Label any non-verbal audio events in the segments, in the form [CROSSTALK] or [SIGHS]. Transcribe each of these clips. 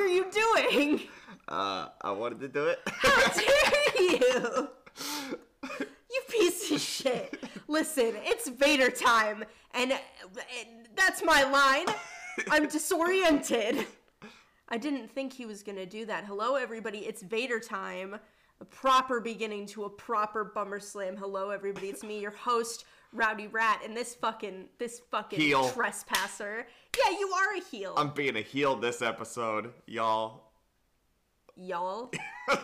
fuck are you doing? Uh, I wanted to do it. How dare [LAUGHS] you? You piece of shit. Listen, it's Vader time, and, and that's my line. I'm disoriented. I didn't think he was gonna do that. Hello, everybody. It's Vader time. A proper beginning to a proper bummer slam. Hello, everybody. It's me, your host, Rowdy Rat, and this fucking this fucking Heel. trespasser. Yeah, you are a heel, I'm being a heel this episode, y'all. y'all. [LAUGHS] [LAUGHS]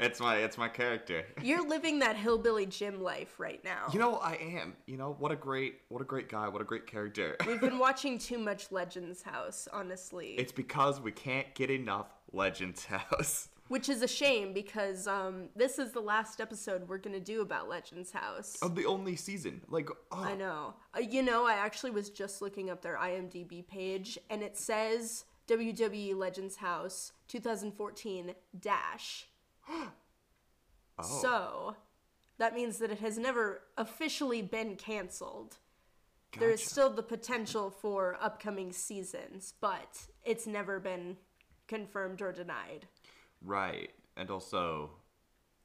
It's my it's my character. You're living that hillbilly gym life right now. You know, I am. You know, what a great what a great guy, what a great character. We've been [LAUGHS] watching too much Legends House, honestly. It's because we can't get enough Legends House. Which is a shame because um, this is the last episode we're going to do about Legends House. Of the only season. Like, oh, I know. Uh, you know, I actually was just looking up their IMDb page and it says WWE Legends House 2014 dash. [GASPS] Oh. So that means that it has never officially been canceled. There's still the potential for upcoming seasons, but it's never been confirmed or denied. Right. And also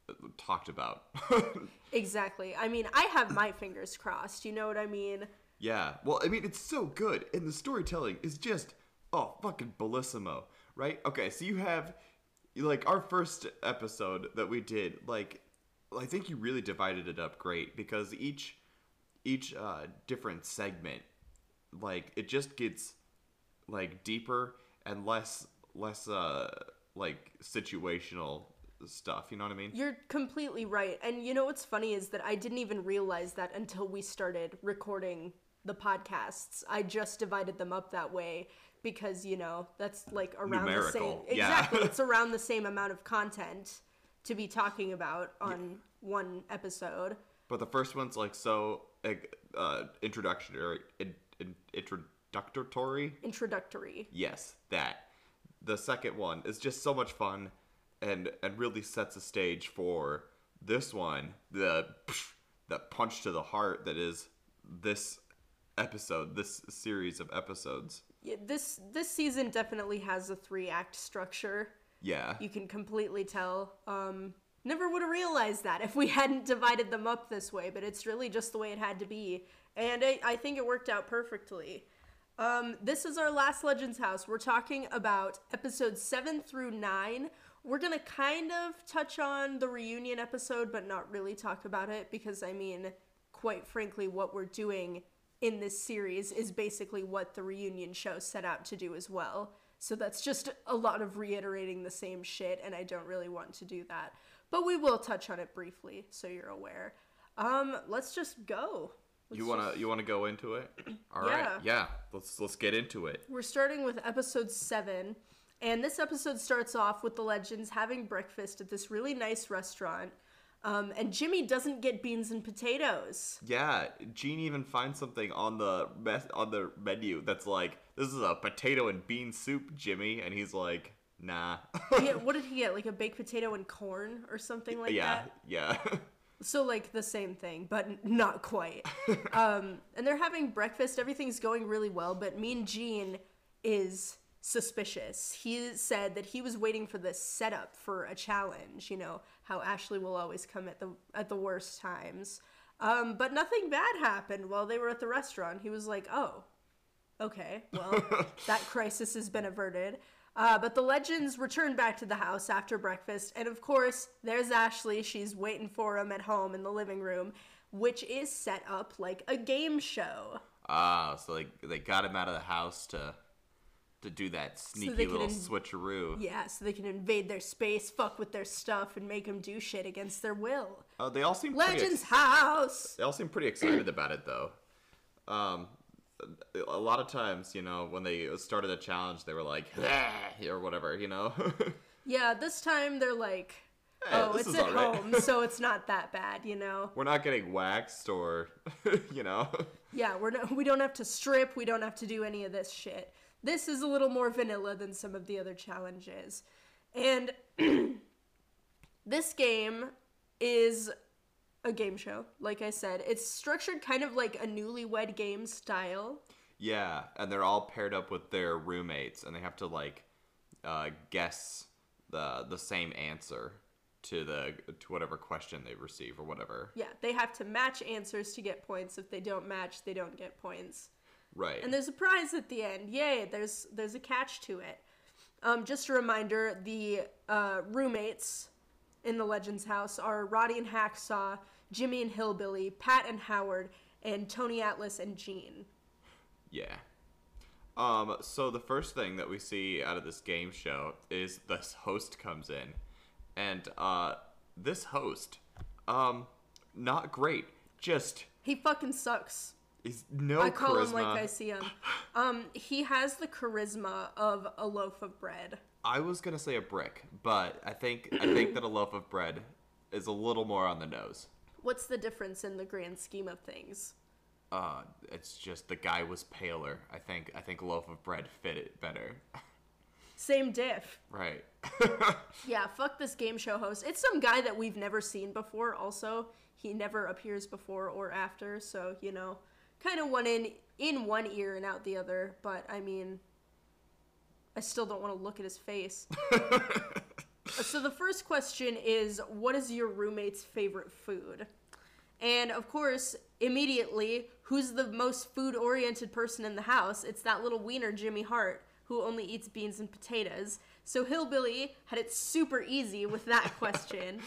uh, talked about. [LAUGHS] Exactly. I mean, I have my fingers crossed. You know what I mean? yeah. Well, I mean, it's so good. And the storytelling is just, oh, fucking bellissimo. Right? Okay, so you have, like, our first episode that we did, like, I think you really divided it up great because each, each, uh, different segment, like, it just gets, like, deeper and less, less, uh, like, situational stuff. You know what I mean? You're completely right. And you know what's funny is that I didn't even realize that until we started recording the podcasts. I just divided them up that way because, you know, that's like around the same Numerical, yeah. [LAUGHS] Exactly. it's around the same amount of content to be talking about on one episode. But the first one's like so uh, introductory, in, in, introductory. Introductory. Yes, that. The second one is just so much fun, and and really sets a stage for this one. The the punch to the heart that is this episode, this series of episodes. Yeah, this this season definitely has a three act structure. Yeah, You can completely tell. Um, never would have realized that if we hadn't divided them up this way, but it's really just the way it had to be. And I, I think it worked out perfectly. Um, this is our last Legends House. We're talking about episodes 7 through 9. We're going to kind of touch on the reunion episode, but not really talk about it because, I mean, quite frankly, what we're doing in this series is basically what the reunion show set out to do as well. So that's just a lot of reiterating the same shit, and I don't really want to do that. But we will touch on it briefly, so you're aware. Um, let's just go. Let's you wanna just- you wanna go into it? [CLEARS THROAT] All right, Yeah. yeah. Let's let's get into it. We're starting with episode seven, and this episode starts off with the legends having breakfast at this really nice restaurant. Um, and Jimmy doesn't get beans and potatoes. Yeah, Gene even finds something on the mes- on the menu that's like, "This is a potato and bean soup, Jimmy," and he's like, "Nah." Yeah, [LAUGHS] what did he get? Like a baked potato and corn or something like yeah, that? Yeah, yeah. [LAUGHS] So like the same thing, but not quite. [LAUGHS] um, and they're having breakfast. Everything's going really well, but Mean Gene is suspicious. He said that he was waiting for this setup for a challenge. You know how Ashley will always come at the at the worst times. Um, but nothing bad happened while they were at the restaurant. He was like, "Oh, okay, well, [LAUGHS] that crisis has been averted." Uh, but the legends return back to the house after breakfast, and of course, there's Ashley. She's waiting for him at home in the living room, which is set up like a game show. Ah, so they they got him out of the house to to do that sneaky can little in- switcheroo. Yeah, so they can invade their space, fuck with their stuff, and make them do shit against their will. Uh, they all seem Legends ex- House! they all seem pretty excited about it though. Um, a lot of times, you know, when they started a challenge, they were like, or whatever, you know. [LAUGHS] Yeah, this time they're like, oh, this it's at alright." home, so it's not that bad, you know? [LAUGHS] we're not getting waxed or, [LAUGHS] you know. Yeah, we're no, we don't have to strip, we don't have to do any of this shit. This is a little more vanilla than some of the other challenges. And [CLEARS THROAT] this game is a game show, like I said. It's structured kind of like a newlywed game style. Yeah, and they're all paired up with their roommates, and they have to like uh, guess the the same answer to the to whatever question they receive or whatever. Yeah, they have to match answers to get points. If they don't match, they don't get points. Right. And there's a prize at the end. Yay! There's there's a catch to it. Um, just a reminder: the uh, roommates in the Legends house are Roddy and Hacksaw, Jimmy and Hillbilly, Pat and Howard, and Tony Atlas and Gene. Yeah. Um, so the first thing that we see out of this game show is this host comes in. And uh this host, um, not great. Just He fucking sucks. he's no I call charisma. him like I see him. Um, he has the charisma of a loaf of bread. I was gonna say a brick, but I think I think that a loaf of bread is a little more on the nose. What's the difference in the grand scheme of things? Uh, it's just the guy was paler. I think I think loaf of bread fit it better. Same diff. right. [LAUGHS] Yeah, fuck this game show host. It's some guy that we've never seen before. Also, he never appears before or after, so you know, kind of one in in one ear and out the other. But I mean, I still don't want to look at his face. [LAUGHS] so the first question is, what is your roommate's favorite food? And of course, immediately, who's the most food-oriented person in the house? It's that little wiener Jimmy Hart, who only eats beans and potatoes. So Hillbilly had it super easy with that [LAUGHS] question.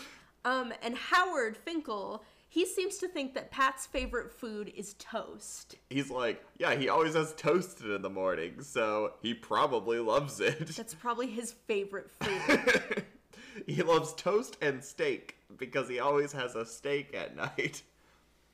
um, and Howard Finkel, he seems to think that Pat's favorite food is toast. He's like, yeah, he always has toasted in the morning, so he probably loves it. That's probably his favorite [LAUGHS] food. [LAUGHS] he loves toast and steak because he always has a steak at night. [LAUGHS]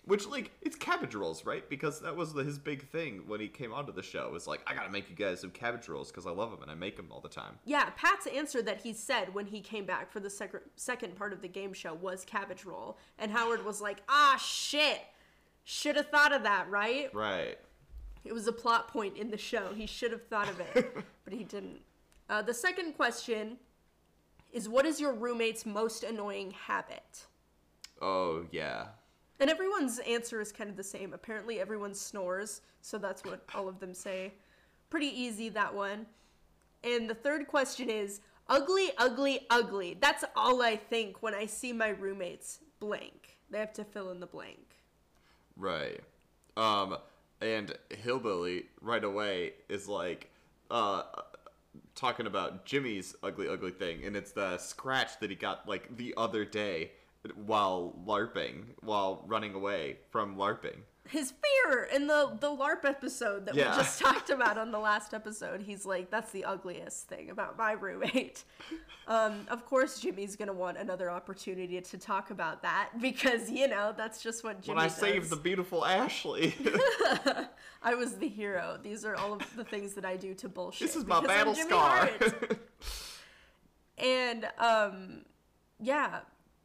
Which, like, it's cabbage rolls, right? Because that was the, his big thing when he came onto the show. Was like, I gotta make you guys some cabbage rolls because I love them and I make them all the time. Yeah, Pat's answer that he said when he came back for the sec- second part of the game show was cabbage roll. And Howard was like, ah, shit. Should have thought of that, right? Right. It was a plot point in the show. He should have thought of it, [LAUGHS] but he didn't. Uh, the second question is what is your roommate's most annoying habit? Oh yeah. And everyone's answer is kind of the same. Apparently, everyone snores, so that's what all of them say. Pretty easy, that one. And the third question is ugly, ugly, ugly. That's all I think when I see my roommates blank. They have to fill in the blank. Right. Um, and Hillbilly right away is like, uh, talking about Jimmy's ugly, ugly thing, and it's the scratch that he got like the other day while LARPing, while running away from LARPing. His fear in the the LARP episode that Yeah. we just [LAUGHS] talked about on the last episode, he's like, "That's the ugliest thing about my roommate." Um, of course, Jimmy's gonna want another opportunity to talk about that because you know that's just what Jimmy When I does. saved the beautiful Ashley. [LAUGHS] I was the hero. These are all of the things that I do to bullshit. this is my battle scar. [LAUGHS] And um, yeah,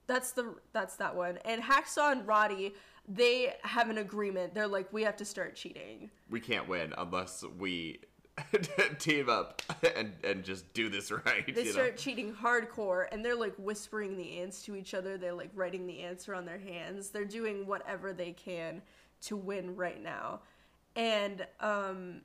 that's the that's that one. And Hacksaw and Roddy, they have an agreement. They're like, we have to start cheating. we can't win unless we [LAUGHS] team up and and just do this [LAUGHS] right. They you know? start cheating hardcore, and they're like whispering the ants to each other. They're like writing the answer on their hands. They're doing whatever they can to win right now. And um,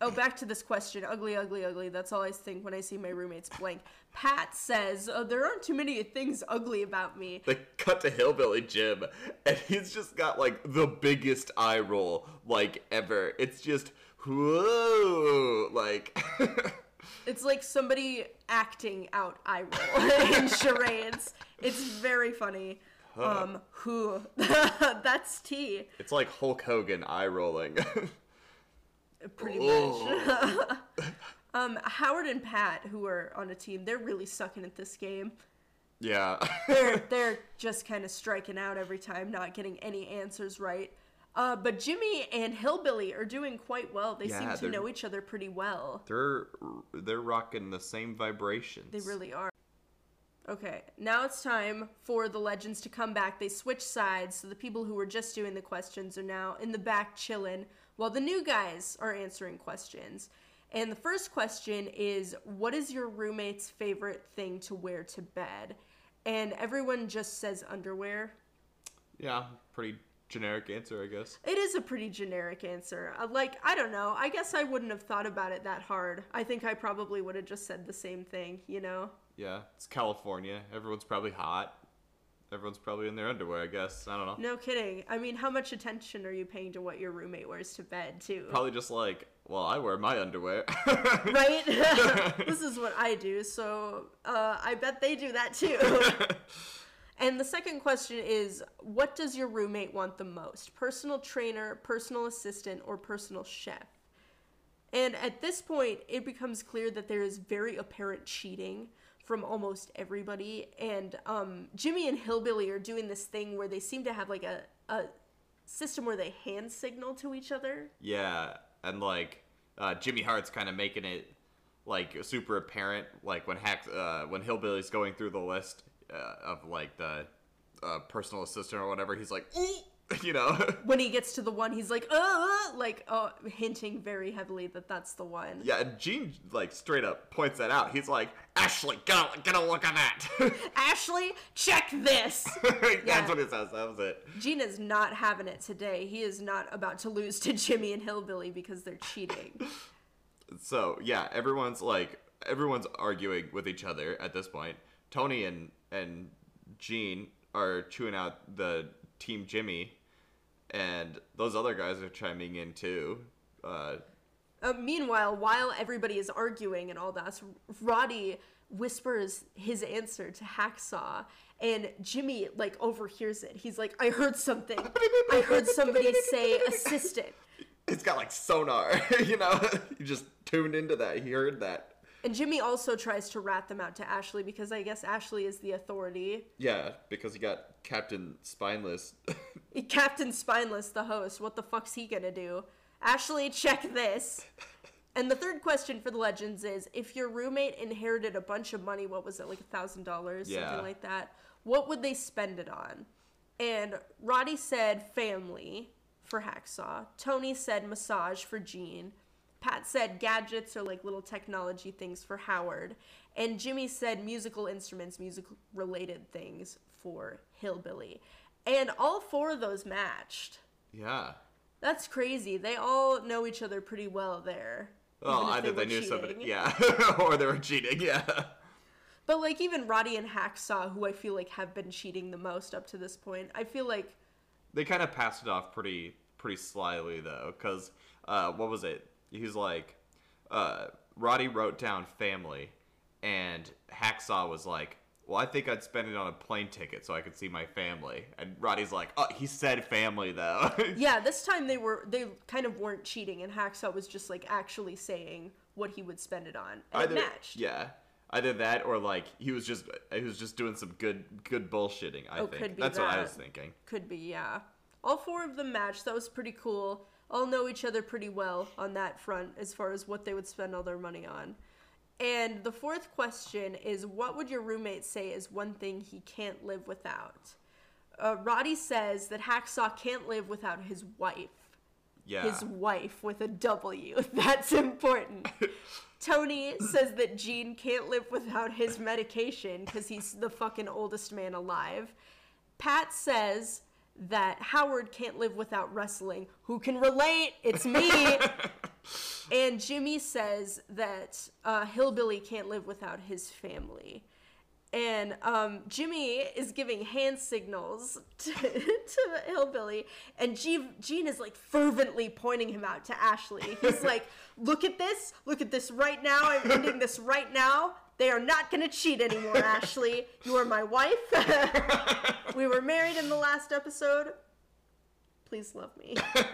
oh, back to this question: ugly, ugly, ugly. That's all I think when I see my roommates blank. Pat says, oh, "There aren't too many things ugly about me." They cut to Hillbilly Jim, and he's just got like the biggest eye roll like ever. It's just whoa, like [LAUGHS] It's like somebody acting out eye roll [LAUGHS] in charades. It's very funny. Um, who? [LAUGHS] That's T. it's like Hulk Hogan eye rolling. Pretty much. [LAUGHS] um, Howard and Pat, who are on a team, they're really sucking at this game. yeah, [LAUGHS] They're [LAUGHS] they're just kind of striking out every time, not getting any answers right. Uh, but Jimmy and Hillbilly are doing quite well. They Yeah, seem to know each other pretty well. they're they're rocking the same vibrations. They really are. Okay, now it's time for the legends to come back. They switch sides, so the people who were just doing the questions are now in the back chilling, while the new guys are answering questions. And the first question is What is your roommate's favorite thing to wear to bed? And everyone just says underwear. Yeah, pretty generic answer, I guess. It is a pretty generic answer. Uh, Like, I don't know. I guess I wouldn't have thought about it that hard. I think I probably would have just said the same thing, you know? Yeah, it's California. Everyone's probably hot. Everyone's probably in their underwear, I guess. I don't know. No kidding. I mean, how much attention are you paying to what your roommate wears to bed, too? Probably just like, well, I wear my underwear. [LAUGHS] right? [LAUGHS] this is what I do, so uh, I bet they do that too. [LAUGHS] and the second question is what does your roommate want the most? Personal trainer, personal assistant, or personal chef? And at this point, it becomes clear that there is very apparent cheating from almost everybody. And um, Jimmy and Hillbilly are doing this thing where they seem to have like a, a system where they hand signal to each other. yeah, and like uh, Jimmy Hart's kind of making it like super apparent, like when Hack, uh, when Hillbilly's going through the list uh, of like the uh, personal assistant or whatever, he's like, "Ooh," [LAUGHS] you know. [LAUGHS] when he gets to the one, he's like, uh, like, uh, hinting very heavily that that's the one. Yeah, and Gene like straight up points that out. He's like, Ashley, get a, get a look at that. [LAUGHS] Ashley, check this. Yeah. That's what he says. That was it. Gene is not having it today. He is not about to lose to Jimmy and Hillbilly because they're cheating. So yeah, everyone's like everyone's arguing with each other at this point. Tony and and Gene are chewing out the team Jimmy, and those other guys are chiming in too. Uh, Uh, meanwhile, while everybody is arguing and all that, Roddy whispers his answer to Hacksaw, and Jimmy like overhears it. He's like, "I heard something. I heard somebody say assistant." it's got like sonar, [LAUGHS] you know. [LAUGHS] you just tuned into that. He heard that. And Jimmy also tries to rat them out to Ashley because I guess Ashley is the authority. Yeah, because he got Captain Spineless. [LAUGHS] Captain Spineless, the host, what the fuck's he gonna do? Ashley, check this. And the third question for the legends is if your roommate inherited a bunch of money, what was it, like a thousand dollars, something like that? What would they spend it on? And Roddy said family for Hacksaw. Tony said massage for Gene. Pat said gadgets or like little technology things for Howard. And Jimmy said musical instruments, music related things for Hillbilly. And all four of those matched. yeah. That's crazy. They all know each other pretty well there. Well, either they, were knew somebody, yeah, [LAUGHS] or they were cheating, yeah. But like even Roddy and Hacksaw, who I feel like have been cheating the most up to this point, I feel like They kind of passed it off pretty pretty slyly though, because uh, what was it? He's like, uh, Roddy wrote down family, and Hacksaw was like, "Well, I think I'd spend it on a plane ticket so I could see my family." And Roddy's like, "Oh, he said family though." [LAUGHS] yeah, this time they were they kind of weren't cheating, and Hacksaw was just like actually saying what he would spend it on, and Either it matched. yeah, either that or like he was just he was just doing some good good bullshitting. I Oh, think could be that's what I was thinking. Could be, yeah. All four of them matched. That was pretty cool. All know each other pretty well on that front as far as what they would spend all their money on. And the fourth question is what would your roommate say is one thing he can't live without? Uh, Roddy says that Hacksaw can't live without his wife. Yeah, His wife with a W. [LAUGHS] That's important. [LAUGHS] Tony says that Gene can't live without his medication because he's the fucking oldest man alive. Pat says that Howard can't live without wrestling. Who can relate? It's me. [LAUGHS] and Jimmy says that uh, Hillbilly can't live without his family. And um, Jimmy is giving hand signals [LAUGHS] to, to Hillbilly, and Gene, Gene is like fervently pointing him out to Ashley. He's [LAUGHS] like, Look at this, look at this right now. I'm ending this right now. They are not gonna cheat anymore, [LAUGHS] Ashley. You are my wife. [LAUGHS] we were married in the last episode. Please love me. [LAUGHS]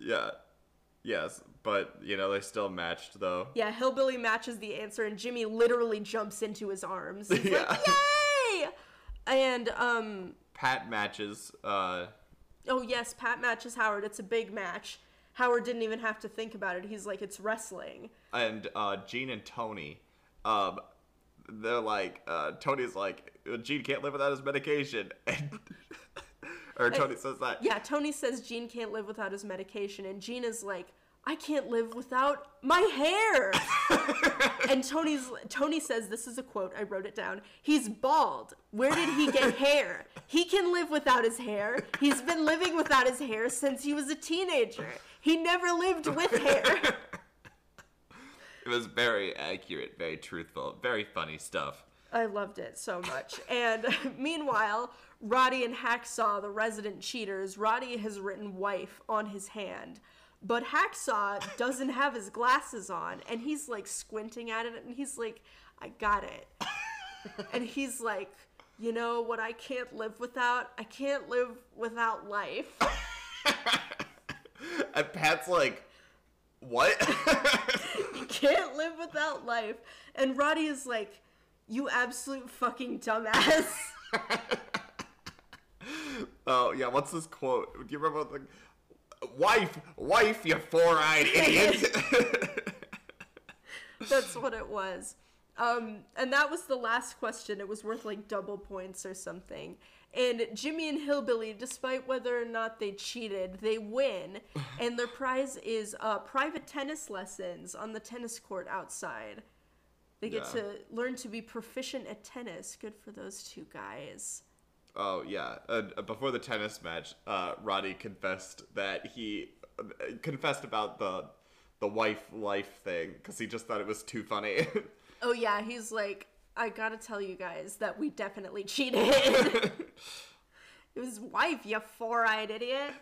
yeah, yes, but you know they still matched though. Yeah, Hillbilly matches the answer, and Jimmy literally jumps into his arms. He's Yeah. like, Yay! And, um, Pat matches. Uh, Oh yes, Pat matches Howard. It's a big match. Howard didn't even have to think about it. He's like, it's wrestling. and uh, Gene and Tony, um, they're like, uh, Tony's like, Gene can't live without his medication, [LAUGHS] and or Tony says that. Yeah, Tony says Gene can't live without his medication, and Gene is like, I can't live without my hair. [LAUGHS] and Tony's Tony says this is a quote. I wrote it down. He's bald. Where did he get [LAUGHS] hair? He can live without his hair. He's been living without his hair since he was a teenager. He never lived with hair. [LAUGHS] It was very accurate, very truthful, very funny stuff. I loved it so much. And [LAUGHS] meanwhile, Roddy and Hacksaw, the resident cheaters, Roddy has written wife on his hand. But Hacksaw doesn't have his glasses on, and he's like squinting at it, and he's like, I got it. [LAUGHS] and he's like, you know what I can't live without? I can't live without life. And Pat's like, what? [LAUGHS] You can't live without life. And Roddy is like, you absolute fucking dumbass. [LAUGHS] oh, yeah, what's this quote? Do you remember the. Wife, wife, you four eyed idiot! [LAUGHS] That's what it was. Um, and that was the last question. It was worth like double points or something. And Jimmy and Hillbilly, despite whether or not they cheated, they win. [SIGHS] And their prize is uh, private tennis lessons on the tennis court outside. They get Yeah. to learn to be proficient at tennis. Good for those two guys. Oh yeah. Uh, before the tennis match, uh, Roddy confessed that he uh, confessed about the the wife life thing because he just thought it was too funny. [LAUGHS] Oh, yeah, he's like, I gotta tell you guys that we definitely cheated. [LAUGHS] [LAUGHS] it was wife, you four eyed idiot.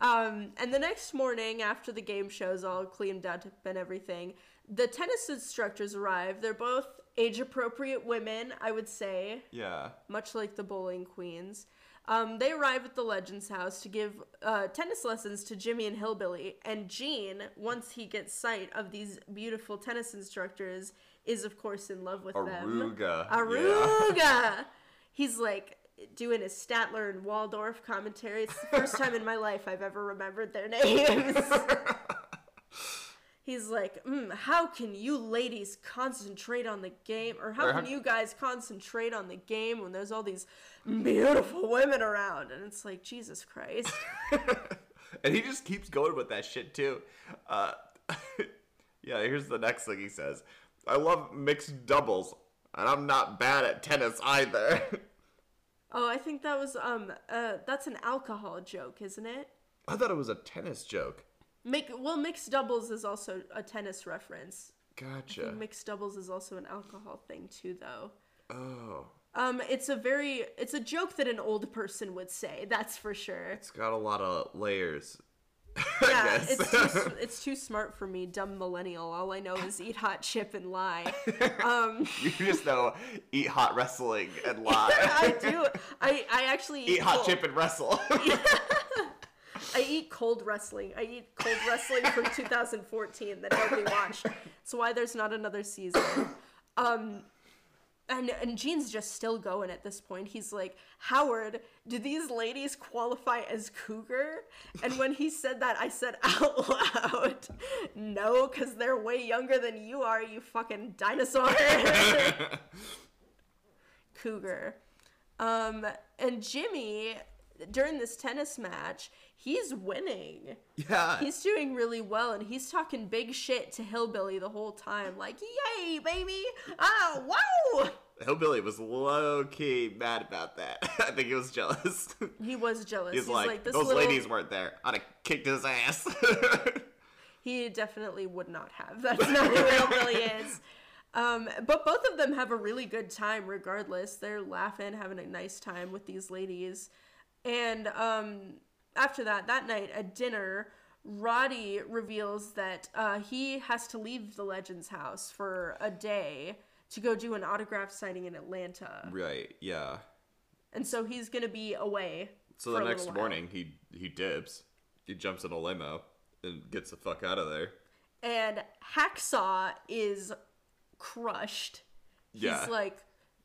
Um, and the next morning, after the game show's all cleaned up and everything, the tennis instructors arrive. They're both age appropriate women, I would say, yeah. much like the bowling queens. Um, they arrive at the Legends house to give uh, tennis lessons to Jimmy and Hillbilly. And Gene, once he gets sight of these beautiful tennis instructors, is of course in love with them. Aruga. Aruga! [LAUGHS] He's like doing his Statler and Waldorf commentary. It's the first time in my life I've ever remembered their names. [LAUGHS] He's like, mm, how can you ladies concentrate on the game? Or how can you guys concentrate on the game when there's all these beautiful women around? And it's like, Jesus Christ. [LAUGHS] and he just keeps going with that shit too. Uh, [LAUGHS] yeah, here's the next thing he says. I love mixed doubles, and I'm not bad at tennis either. Oh, I think that was, um, uh, that's an alcohol joke, isn't it? I thought it was a tennis joke. Make, well, mixed doubles is also a tennis reference. Gotcha. mixed doubles is also an alcohol thing too, though. Oh, Um, it's a very, it's a joke that an old person would say. That's for sure. it's got a lot of layers. [LAUGHS] Yeah, guess. it's too, [LAUGHS] it's too smart for me, dumb millennial. All I know is eat hot chip and lie. [LAUGHS] Um, You just know eat hot wrestling and lie. I do. I I actually eat hot cold- chip and wrestle. I eat cold wrestling. I eat cold wrestling from 2014 that nobody watched. That's why there's not another season. Um, and and Gene's just still going at this point. He's like, Howard, do these ladies qualify as cougar? And when he said that, I said [LAUGHS] out loud, no, because they're way younger than you are, you fucking dinosaur. [LAUGHS] cougar. Um, and Jimmy, during this tennis match, he's winning. yeah. He's doing really well, and he's talking big shit to Hillbilly the whole time, like, "Yay, baby! Ah, wow!" Hillbilly was low key mad about that. [LAUGHS] I think he was jealous. He was jealous. He's, like, this those little... ladies weren't there. I'd have kicked his ass. [LAUGHS] He definitely would not have. [LAUGHS] That's not who Hillbilly is. Um, but both of them have a really good time, regardless. They're laughing, having a nice time with these ladies, and um, after that, that night at dinner. Roddy reveals that uh, he has to leave the Legends house for a day to go do an autograph signing in Atlanta. right, yeah. and so he's gonna be away. So the next morning, he he dips. He jumps in a limo and gets the fuck out of there. and Hacksaw is crushed. Yeah. He's like,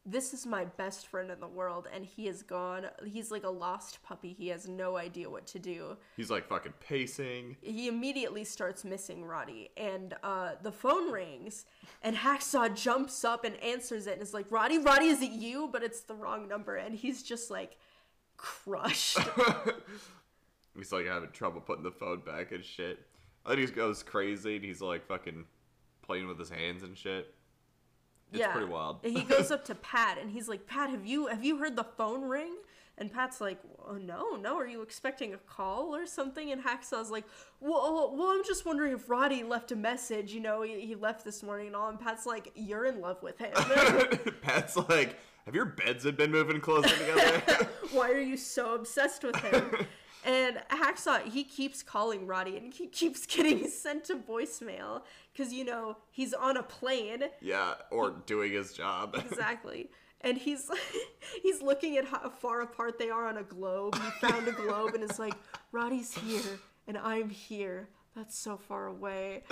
"This is my best friend in the world, and he is gone. He's like a lost puppy. He has no idea what to do." He's like fucking pacing. He immediately starts missing Roddy, and uh, the phone rings, and Hacksaw jumps up and answers it, and is like, "Roddy, Roddy, is it you?" But it's the wrong number, and he's just like crushed. [LAUGHS] He's like having trouble putting the phone back and shit. And he goes crazy and he's like fucking playing with his hands and shit. It's pretty wild. he goes up to [LAUGHS] Pat and he's like, "Pat, have you have you heard the phone ring?" And Pat's like, oh, "No, no. Are you expecting a call or something?" And Hacksaw's like, "Well, oh, well, I'm just wondering if Roddy left a message. You know, he, he left this morning and all." And Pat's like, "You're in love with him. [LAUGHS] Pat's like, have your beds have been moving closer together? [LAUGHS] Why are you so obsessed with him?" And Hacksaw, he keeps calling Roddy and he keeps [LAUGHS] getting sent to voicemail because, you know, he's on a plane. yeah, or doing his job. [LAUGHS] Exactly. And he's [LAUGHS] he's looking at how far apart they are on a globe. He found a globe and is like, Roddy's here and I'm here. That's so far away.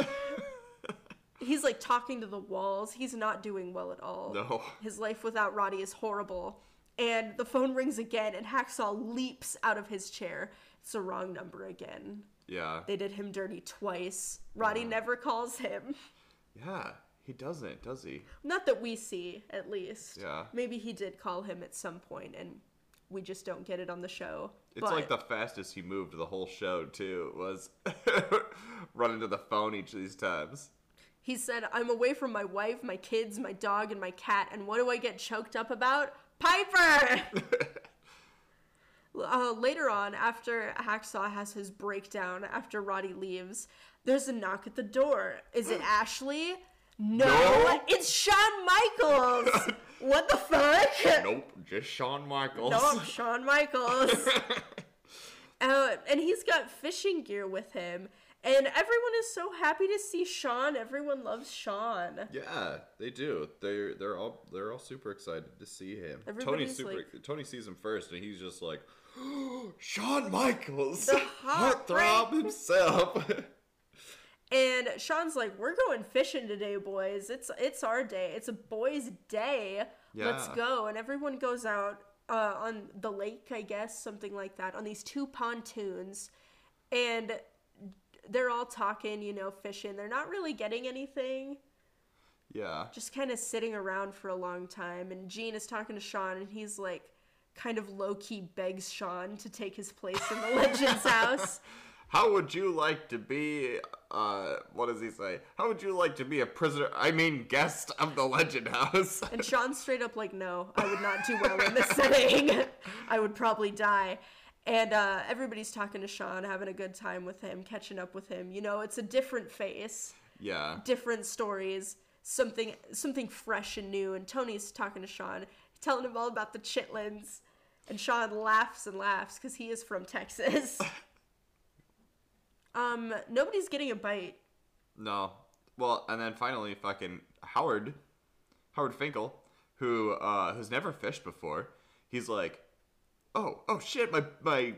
He's like talking to the walls. He's not doing well at all. No. His life without Roddy is horrible. And the phone rings again, and Hacksaw leaps out of his chair. It's the wrong number again. yeah. They did him dirty twice. Roddy never calls him. Yeah, he doesn't, does he? Not that we see, at least. Yeah. Maybe he did call him at some point, and we just don't get it on the show. It's but like the fastest he moved the whole show too was [LAUGHS] running to the phone each of these times. he said, "I'm away from my wife, my kids, my dog, and my cat, and what do I get choked up about? Piper." [LAUGHS] uh, later on, after Hacksaw has his breakdown after Roddy leaves, there's a knock at the door. Is it [GASPS] Ashley? No, No. it's Shawn Michaels. [LAUGHS] what the fuck? nope, just Shawn Michaels. No, Shawn Michaels. [LAUGHS] uh, and he's got fishing gear with him. And everyone is so happy to see Shawn. Everyone loves Shawn. Yeah, they do. They're they're all they're all super excited to see him. Tony's Everybody's super. like- Tony sees him first, and he's just like, [GASPS] "Shawn Michaels, The [LAUGHS] heartthrob himself. [LAUGHS] And Shawn's like, "We're going fishing today, boys. It's it's our day. It's a boys' day. Let's go." And everyone goes out uh, on the lake, I guess, something like that, on these two pontoons, and they're all talking, you know, fishing. They're not really getting anything. yeah, just kind of sitting around for a long time. And Gene is talking to Shawn, and he's like, kind of low key begs Shawn to take his place in the Legends [LAUGHS] house. How would you like to be? Uh, what does he say? How would you like to be a prisoner? I mean, guest of the Legend House. And Shawn's straight up like, no, I would not do [LAUGHS] well in this setting. I would probably die. And uh, everybody's talking to Shawn, having a good time with him, catching up with him. You know, it's a different face, yeah, different stories, something something fresh and new. And Tony's talking to Shawn, telling him all about the chitlins. And Shawn laughs and laughs because he is from Texas. [LAUGHS] um, nobody's getting a bite. no. Well, and then finally, fucking Howard, Howard Finkel, who uh, has never fished before, he's like, "Oh, oh shit, my my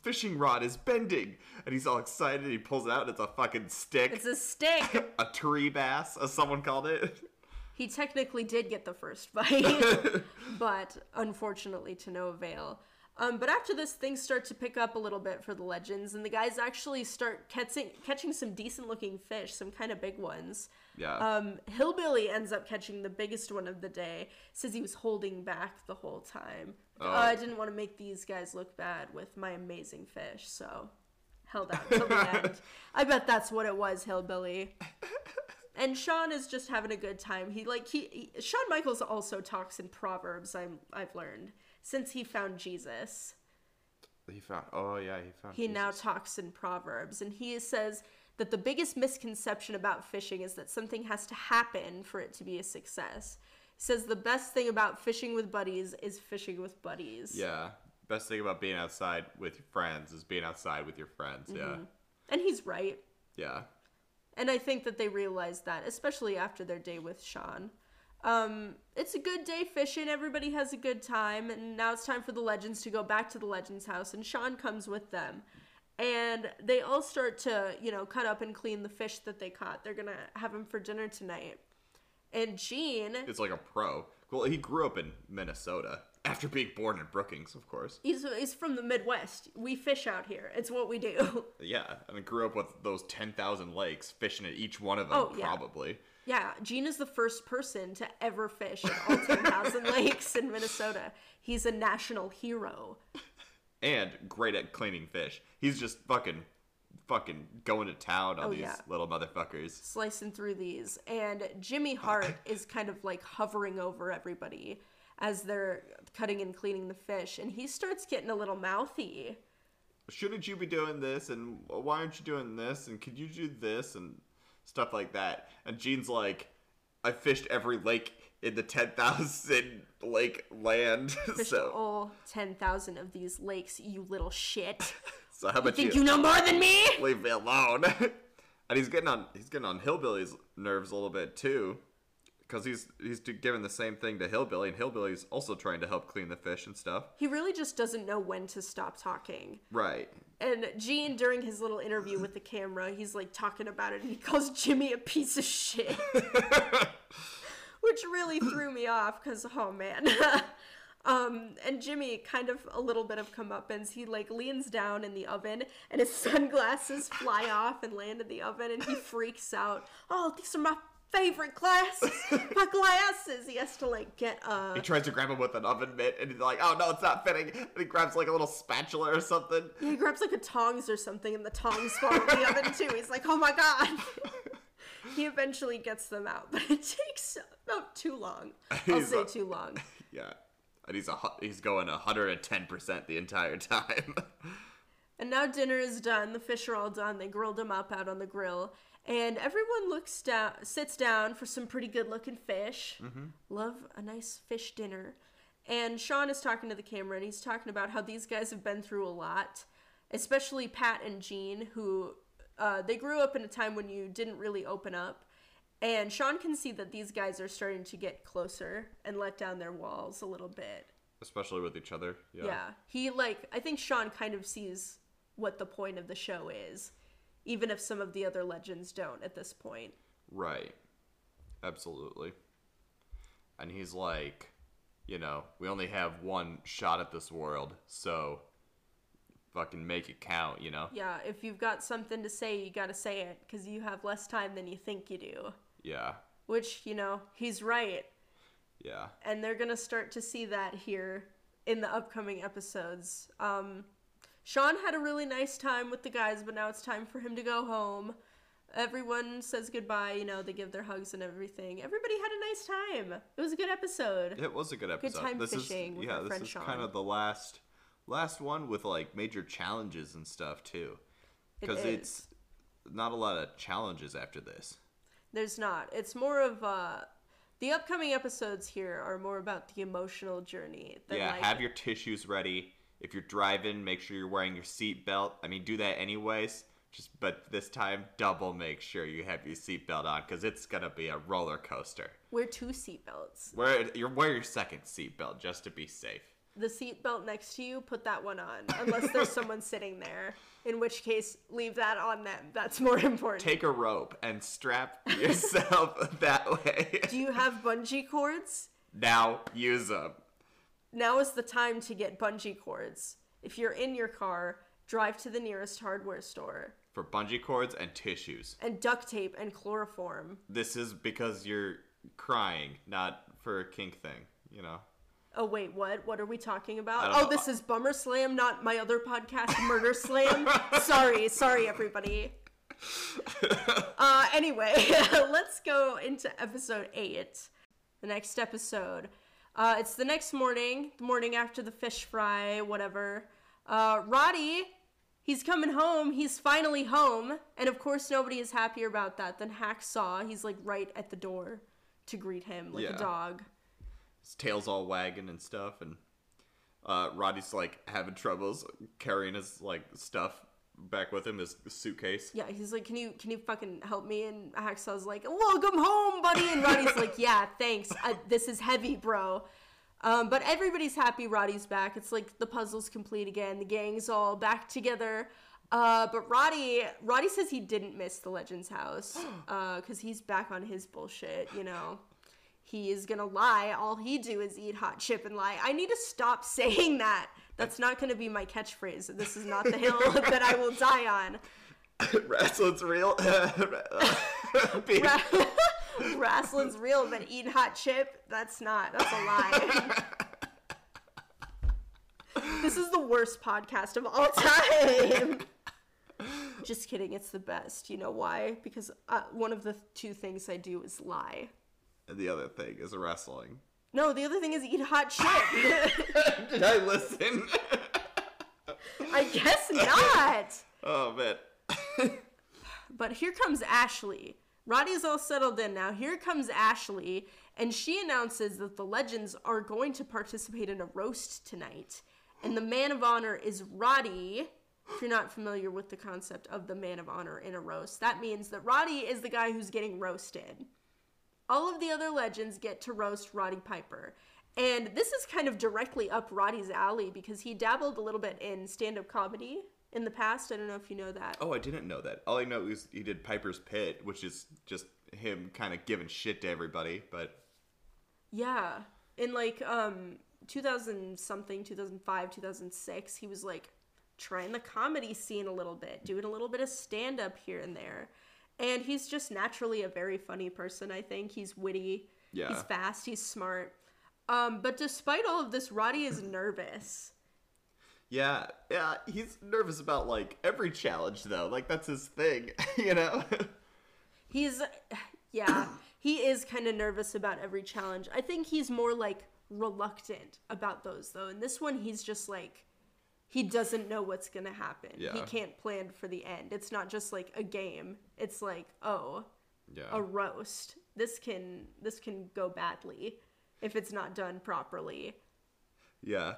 fishing rod is bending," and he's all excited. He pulls it out, and it's a fucking stick, It's a stick. [LAUGHS] a tree bass, as someone called it. He technically did get the first bite, [LAUGHS] but unfortunately to no avail. Um, but after this, things start to pick up a little bit for the legends, and the guys actually start catching catching some decent looking fish, some kind of big ones. yeah, Um, Hillbilly ends up catching the biggest one of the day. Says he was holding back the whole time. Oh. I didn't want to make these guys look bad with my amazing fish, so held out till the end. [LAUGHS] I bet that's what it was, Hillbilly. And Shawn is just having a good time. He like he, he Shawn Michaels also talks in proverbs. I'm I've learned since he found Jesus. he found. Oh yeah, he found. He now talks in proverbs, and he says that the biggest misconception about fishing is that something has to happen for it to be a success. Says the best thing about fishing with buddies is fishing with buddies. Yeah, best thing about being outside with your friends is being outside with your friends. Yeah, And he's right. yeah. And I think that they realized that, especially after their day with Shawn. Um, it's a good day fishing. Everybody has a good time. And now it's time for the legends to go back to the legends house. And Shawn comes with them. And they all start to, you know, cut up and clean the fish that they caught. They're going to have him for dinner tonight. And Gene, It's like a pro. Well, he grew up in Minnesota after being born in Brookings, of course. he's, he's from the Midwest. We fish out here. It's what we do. [LAUGHS] Yeah, and I grew up with those ten thousand lakes, fishing at each one of them, Oh, yeah. probably. Yeah, Gene is the first person to ever fish at all 10,000 [LAUGHS] lakes in Minnesota. He's a national hero. [LAUGHS] And great at cleaning fish. He's just fucking fucking going to town on Oh, these yeah. little motherfuckers. slicing through these and jimmy hart is kind of like hovering over everybody as they're cutting and cleaning the fish and he starts getting a little mouthy Shouldn't you be doing this? And why aren't you doing this? And could you do this? And stuff like that. And Gene's like, I fished every lake in the 10,000 lake land. [LAUGHS] fished so, all 10,000 of these lakes you little shit [LAUGHS] so how about think you, you know more than me leave me alone? [LAUGHS] and he's getting on he's getting on Hillbilly's nerves a little bit too. Because he's he's giving the same thing to Hillbilly, and Hillbilly's also trying to help clean the fish and stuff. he really just doesn't know when to stop talking Right. and Gene, during his little interview with the camera, he's like talking about it and he calls Jimmy a piece of shit. [LAUGHS] Which really threw me off because, oh man. [LAUGHS] um, and Jimmy, kind of a little bit of comeuppance, he like leans down in the oven and his [LAUGHS] sunglasses fly off and land in the oven and he [LAUGHS] freaks out. Oh, these are my favorite glasses. [LAUGHS] My glasses. He has to like get uh He tries to grab him with an oven mitt, and he's like, "Oh no, it's not fitting." And he grabs like a little spatula or something. he grabs like a tongs or something and the tongs fall in the oven too. He's like, oh my god. he eventually gets them out, but it takes about too long. I'll He's say a- too long. Yeah, and he's a he's going hundred and ten percent the entire time. [LAUGHS] And now dinner is done. The fish are all done. They grilled them up out on the grill. And everyone looks down, sits down for some pretty good looking fish. Love a nice fish dinner. And Shawn is talking to the camera and he's talking about how these guys have been through a lot, especially Pat and Gene, who uh, they grew up in a time when you didn't really open up. And Shawn can see that these guys are starting to get closer and let down their walls a little bit. Especially with each other. Yeah. Yeah. He like I think Shawn kind of sees what the point of the show is, even if some of the other legends don't at this point. Right. Absolutely. And he's like, you know, we only have one shot at this world, so fucking make it count, you know? Yeah, if you've got something to say, you got to say it cuz you have less time than you think you do. Yeah. Which, you know, he's right. Yeah. And they're going to start to see that here in the upcoming episodes. Um Shawn had a really nice time with the guys, but now it's time for him to go home. Everyone says goodbye, you know, they give their hugs and everything. Everybody had a nice time. It was a good episode. It was a good episode. Good time this fishing is with yeah, this is Shawn. kind of the last last one with like major challenges and stuff too. Because is. it's not a lot of challenges after this. There's not. It's more of uh the upcoming episodes here are more about the emotional journey. Than yeah, like, have your tissues ready. If you're driving, make sure you're wearing your seatbelt. I mean, do that anyways. Just but this time, double make sure you have your seatbelt on because it's gonna be a roller coaster. wear two seatbelts. Wear you wear your second seatbelt just to be safe. The seatbelt next to you, put that one on, unless there's [LAUGHS] someone sitting there. In which case, leave that on them. That's more [LAUGHS] important. Take a rope and strap [LAUGHS] yourself [LAUGHS] that way. Do you have bungee cords? now use them. Now is the time to get bungee cords. If you're in your car, drive to the nearest hardware store for bungee cords and tissues. and duct tape and chloroform. This is because you're crying, not for a kink thing, you know. Oh wait, what? What are we talking about? Oh, know. this is Bummer Slam, not my other podcast, Murder Slam. [LAUGHS] sorry, sorry, everybody. [LAUGHS] Uh, anyway, [LAUGHS] let's go into episode eight. The next episode. Uh, it's the next morning, the morning after the fish fry, whatever. Uh, Roddy, he's coming home. He's finally home, and of course, nobody is happier about that than Hacksaw. He's like right at the door to greet him, like Yeah. a dog. His tail's all wagging and stuff, and uh, Roddy's like having troubles carrying his like stuff back with him, his suitcase. Yeah, he's like, "Can you can you fucking help me?" And Hacksaw's like, "Welcome home, buddy." And Roddy's like, "Yeah, thanks. Uh, this is heavy, bro." Um, but everybody's happy. Roddy's back. It's like the puzzle's complete again. The gang's all back together. Uh, but Roddy, Roddy says he didn't miss the Legends house [GASPS] because he's back on his bullshit. You know, he is gonna lie. All he do is eat hot chip and lie. I need to stop [LAUGHS] saying that. That's not gonna be my catchphrase. This is not the hill [LAUGHS] that I will die on. [LAUGHS] Wrestling's real. Wrestling's real, but eating hot chip, that's not. That's a lie. this is the worst podcast of all time. Just kidding, it's the best. You know why? Because uh, one of the two things I do is lie. And the other thing is wrestling. No, the other thing is eat hot shit. [LAUGHS] Did I listen? I guess not. [LAUGHS] oh man. But here comes Ashley. Roddy's all settled in now. Here comes Ashley, and she announces that the legends are going to participate in a roast tonight. And the man of honor is Roddy. If you're not familiar with the concept of the man of honor in a roast, that means that Roddy is the guy who's getting roasted. All of the other legends get to roast Roddy Piper. And this is kind of directly up Roddy's alley because he dabbled a little bit in stand up comedy in the past. I don't know if you know that. Oh, I didn't know that. All I know is he did Piper's Pit, which is just him kind of giving shit to everybody. But Yeah. In like um 2000 something, 2005, 2006, he was like trying the comedy scene a little bit, doing a little bit of stand up here and there. And he's just naturally a very funny person, I think. He's witty. Yeah. He's fast, he's smart. Um but despite all of this, Roddy is [LAUGHS] nervous. yeah, yeah, he's nervous about like every challenge though. Like that's his thing, [LAUGHS] you know. He's yeah, he is kind of nervous about every challenge. I think he's more like reluctant about those though. And this one he's just like he doesn't know what's going to happen. He can't plan for the end. It's not just like a game. It's like, oh, yeah. a roast. This can this can go badly if it's not done properly. yeah.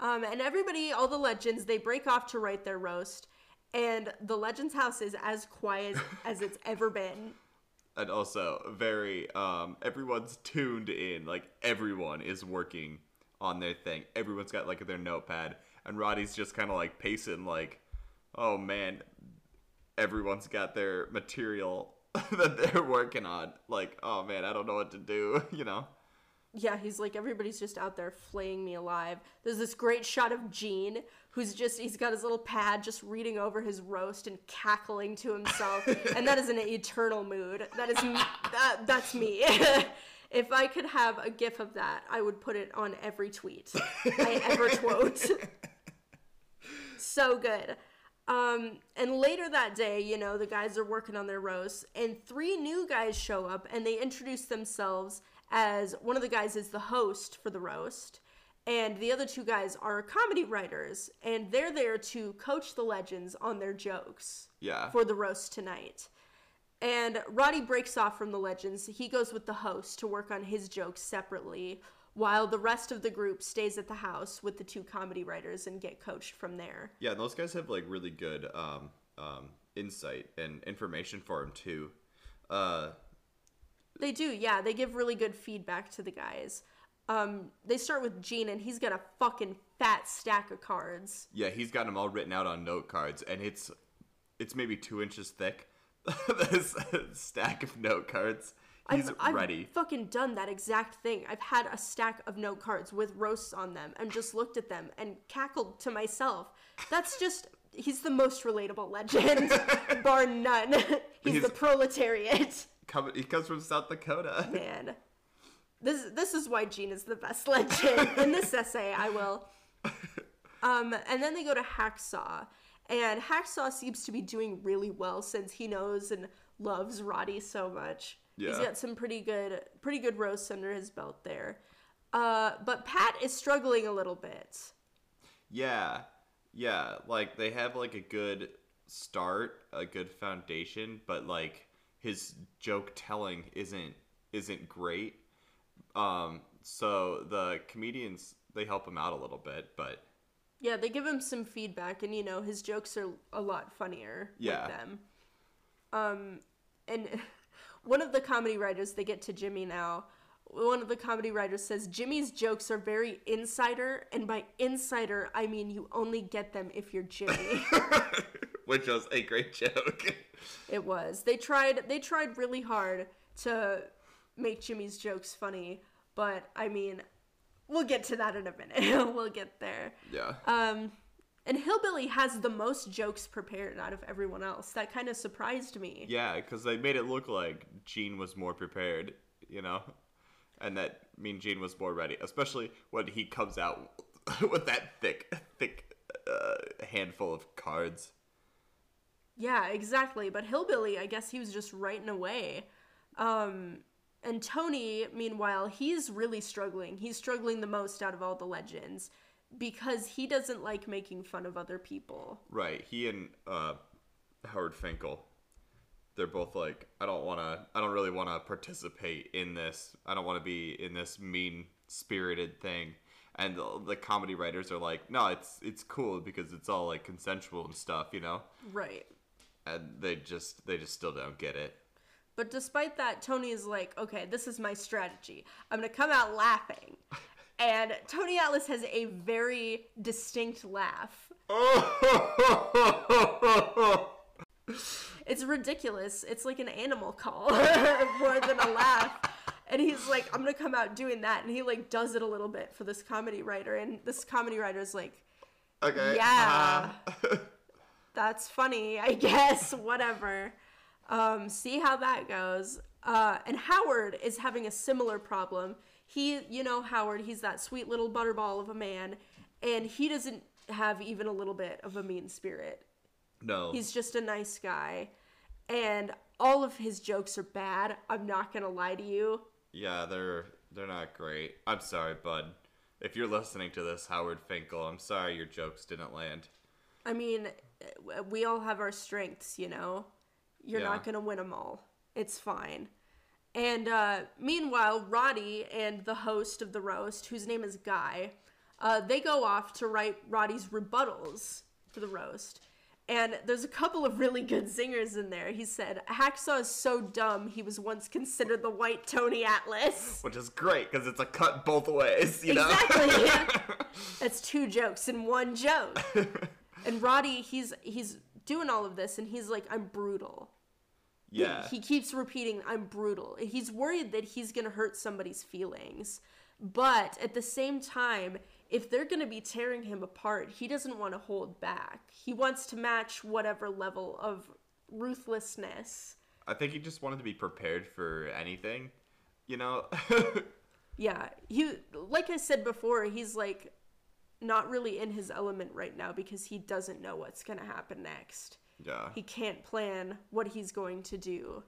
Um, and everybody, all the legends, they break off to write their roast, and the legends house is as quiet [LAUGHS] as it's ever been. And also very um everyone's tuned in. Like everyone is working on their thing. Everyone's got like their notepad and Roddy's just kind of like pacing like, "Oh man, everyone's got their material [LAUGHS] that they're working on. Like, oh man, I don't know what to do, [LAUGHS] you know." Yeah, he's like everybody's just out there flaying me alive. There's this great shot of Gene, who's just he's got his little pad just reading over his roast and cackling to himself, [LAUGHS] and that is an eternal mood. That is that that's me. if I could have a gif of that, I would put it on every tweet I ever quote. So good. Um, and later that day, you know, the guys are working on their roast, and three new guys show up and they introduce themselves as one of the guys is the host for the roast, and the other two guys are comedy writers, and they're there to coach the legends on their jokes Yeah. for the roast tonight. And Roddy breaks off from the legends. He goes with the host to work on his jokes separately, while the rest of the group stays at the house with the two comedy writers and get coached from there. Yeah, and those guys have like really good um, um, insight and information for him too. Uh, They do, yeah. They give really good feedback to the guys. Um, they start with Gene, and he's got a fucking fat stack of cards. yeah, he's got them all written out on note cards, and it's it's maybe two inches thick. [LAUGHS] this stack of note cards. He's I've, I've ready. fucking done that exact thing. I've had a stack of note cards with roasts on them and just looked at them and cackled to myself. That's [LAUGHS] just. He's the most relatable legend, [LAUGHS] bar none. he's, He's- the proletariat. Come, he comes from South Dakota. Man. This this is why Gene is the best [LAUGHS] legend. In this essay, I will. Um, and then they go to Hacksaw. And Hacksaw seems to be doing really well since he knows and loves Roddy so much. He's Yeah. got some pretty good pretty good roasts under his belt there. Uh, but Pat is struggling a little bit. Yeah, yeah. Like they have like a good start, a good foundation, but like his joke telling isn't isn't great. Um, so the comedians they help him out a little bit, but Yeah, they give him some feedback, and you know his jokes are a lot funnier Yeah. with them. Um, and [LAUGHS] one of the comedy writers, they get to Jimmy now. One of the comedy writers says Jimmy's jokes are very insider, and by insider I mean you only get them if you're Jimmy. [LAUGHS] which was a great joke. it was. They tried. They tried really hard to make Jimmy's jokes funny, but I mean, we'll get to that in a minute. [LAUGHS] we'll get there. yeah. Um, and Hillbilly has the most jokes prepared out of everyone else. That kind of surprised me. Yeah, because they made it look like Gene was more prepared, you know, and that Mean Gene was more ready, especially when he comes out [LAUGHS] with that thick, thick uh, handful of cards. Yeah, exactly. But Hillbilly, I guess he was just writing away. Um, and Tony, meanwhile, he's really struggling. He's struggling the most out of all the legends because he doesn't like making fun of other people. Right. He and uh, Howard Finkel, they're both like, I don't want to, I don't really want to participate in this. I don't want to be in this mean spirited thing. And the, the comedy writers are like, no, it's it's cool because it's all like consensual and stuff, you know. Right. And they just they just still don't get it. But despite that, Tony is like, okay, this is my strategy. I'm going to come out laughing. [LAUGHS] And Tony Atlas has a very distinct laugh. [LAUGHS] It's ridiculous. It's like an animal call [LAUGHS] more than a laugh. And he's like, I'm going to come out doing that. And he like does it a little bit for this comedy writer. And this comedy writer is like, okay. Yeah. uh-huh. [LAUGHS] that's funny, I guess, whatever. Um, see how that goes. Uh, and Howard is having a similar problem. He, you know, Howard, he's that sweet little butterball of a man, and he doesn't have even a little bit of a mean spirit. no. He's just a nice guy, and all of his jokes are bad. I'm not gonna lie to you. Yeah, they're they're not great. I'm sorry, bud. If you're listening to this, Howard Finkel, I'm sorry your jokes didn't land. I mean, we all have our strengths, you know? You're Yeah. not going to win them all. It's fine. And uh, meanwhile, Roddy and the host of the roast, whose name is Guy, uh, they go off to write Roddy's rebuttals for the roast. And there's a couple of really good zingers in there. He said, Hacksaw is so dumb, he was once considered the white Tony Atlas. Which is great because it's a cut both ways, you know. Exactly. [LAUGHS] That's two jokes in one joke. [LAUGHS] And Roddy, he's he's doing all of this, and he's like, "I'm brutal." Yeah. He keeps repeating, "I'm brutal." He's worried that he's gonna hurt somebody's feelings, but at the same time, if they're gonna be tearing him apart, he doesn't want to hold back. He wants to match whatever level of ruthlessness. I think he just wanted to be prepared for anything, you know. [LAUGHS] Yeah, he like I said before, he's like not really in his element right now because he doesn't know what's going to happen next. Yeah. He can't plan what he's going to do.